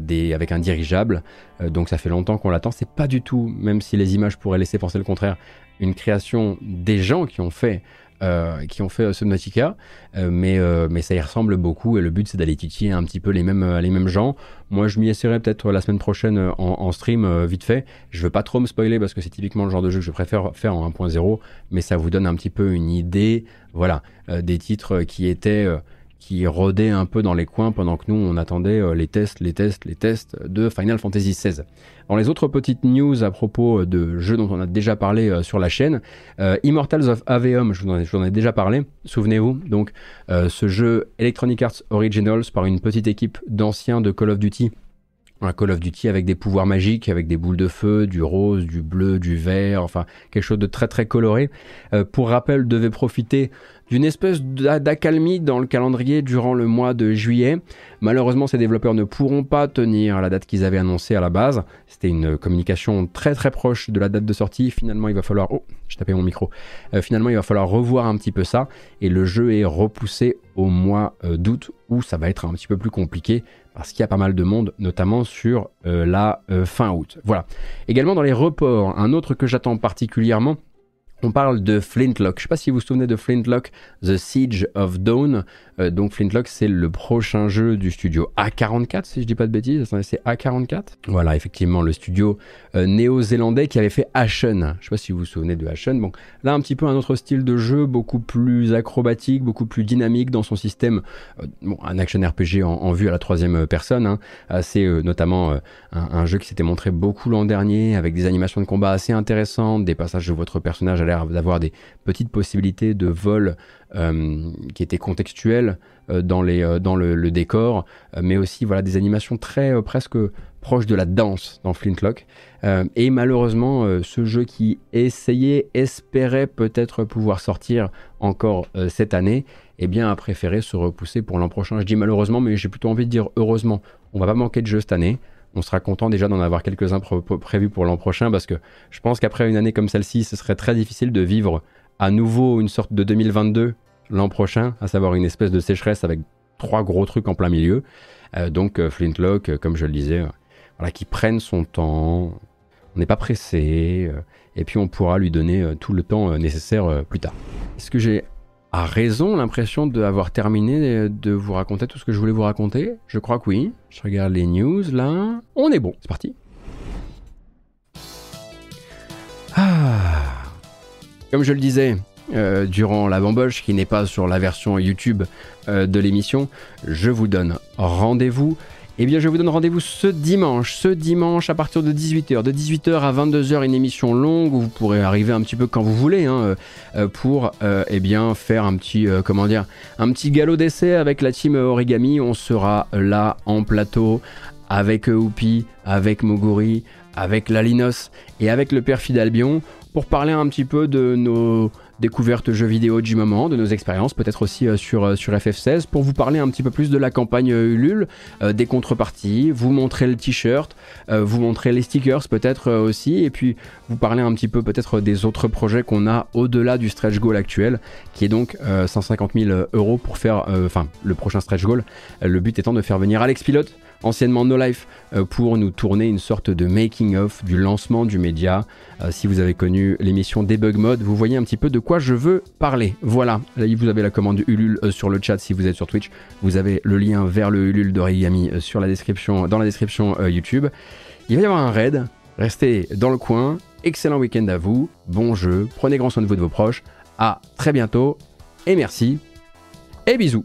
des, avec un dirigeable. donc ça fait longtemps qu'on l'attend. C'est pas du tout, même si les images pourraient laisser penser le contraire, une création des gens qui ont fait euh, qui ont fait euh, euh, mais, mais ça y ressemble beaucoup et le but c'est d'aller titiller un petit peu les mêmes, gens. Moi je m'y essaierai peut-être la semaine prochaine en, stream vite fait. Je veux pas trop me spoiler parce que c'est typiquement le genre de jeu que je préfère faire en 1.0, mais ça vous donne un petit peu une idée, voilà, des titres qui étaient qui rôdait un peu dans les coins pendant que nous on attendait euh, les tests, les tests, les tests de Final Fantasy XVI. Dans les autres petites news à propos euh, de jeux dont on a déjà parlé euh, sur la chaîne, Immortals of Aveum, je vous, en ai, déjà parlé, souvenez-vous, donc ce jeu Electronic Arts Originals par une petite équipe d'anciens de Call of Duty un Call of Duty avec des pouvoirs magiques, avec des boules de feu, du rose, du bleu, du vert, enfin quelque chose de très très coloré. pour rappel, devait profiter d'une espèce d'accalmie dans le calendrier durant le mois de juillet. Malheureusement, ces développeurs ne pourront pas tenir la date qu'ils avaient annoncée à la base. C'était une communication très très proche de la date de sortie. Finalement, il va falloir... Oh, j'ai tapé mon micro. Euh, finalement, il va falloir revoir un petit peu ça. Et le jeu est repoussé au mois euh, d'août où ça va être un petit peu plus compliqué parce qu'il y a pas mal de monde, notamment sur euh, la fin août. Voilà. Également dans les reports, un autre que j'attends particulièrement, on parle de Flintlock. Je ne sais pas si vous vous souvenez de Flintlock, The Siege of Dawn. Euh, donc Flintlock, c'est le prochain jeu du studio A44, si je dis pas de bêtises. C'est A44. Voilà, effectivement, le studio euh, néo-zélandais qui avait fait Ashen. Je sais pas si vous vous souvenez de Ashen. Là, un petit peu un autre style de jeu, beaucoup plus acrobatique, beaucoup plus dynamique dans son système. Euh, un action RPG en, vue à la troisième personne. Hein. C'est notamment un, un, jeu qui s'était montré beaucoup l'an dernier, avec des animations de combat assez intéressantes, des passages de votre personnage à l'air d'avoir des petites possibilités de vol qui étaient contextuelles dans, les, dans le, décor, mais aussi voilà, des animations très presque proches de la danse dans Flintlock. et malheureusement, ce jeu qui essayait, espérait peut-être pouvoir sortir encore cette année, eh bien, a préféré se repousser pour l'an prochain. Je dis malheureusement, mais j'ai plutôt envie de dire heureusement. On va pas manquer de jeux cette année on sera content déjà d'en avoir quelques-uns prévus pour l'an prochain parce que je pense qu'après une année comme celle-ci, ce serait très difficile de vivre à nouveau une sorte de 2022 l'an prochain, à savoir une espèce de sécheresse avec trois gros trucs en plein milieu. Euh, donc euh, Flintlock, euh, comme je le disais, voilà, qui prenne son temps, on n'est pas pressé, et puis on pourra lui donner tout le temps nécessaire plus tard. Est-ce que j'ai a raison l'impression d'avoir terminé de vous raconter tout ce que je voulais vous raconter? Je crois que oui. Je regarde les news là. On est bon, c'est parti. Comme je le disais, euh, durant la bamboche, qui n'est pas sur la version YouTube euh, de l'émission, je vous donne rendez-vous eh bien, je vous donne rendez-vous ce dimanche, ce dimanche à partir de 18h. De 18h à 22h, une émission longue où vous pourrez arriver un petit peu quand vous voulez hein, euh, pour eh bien, faire un petit, un petit galop d'essai avec la team Origami. On sera là en plateau avec Oupi, avec Moguri, avec Lalinos et avec le père Fidalbion pour parler un petit peu de nos découverte jeux vidéo du moment, de nos expériences, peut-être aussi euh, sur, euh, sur FF16, pour vous parler un petit peu plus de la campagne euh, Ulule, des contreparties, vous montrer le t-shirt, vous montrer les stickers peut-être aussi, et puis vous parler un petit peu peut-être des autres projets qu'on a au-delà du stretch goal actuel, qui est donc 150 000 euros pour faire, enfin le prochain stretch goal. Le but étant de faire venir Alex Pilote anciennement No Life, euh, pour nous tourner une sorte de making-of du lancement du média. Euh, si vous avez connu l'émission Debug Mode, vous voyez un petit peu de quoi je veux parler. Voilà, là vous avez la commande Ulule euh, sur le chat si vous êtes sur Twitch. Vous avez le lien vers le Ulule d'Origami sur la description, dans la description YouTube. Il va y avoir un raid, restez dans le coin. Excellent week-end à vous, bon jeu, prenez grand soin de vous et de vos proches. À très bientôt et merci et bisous.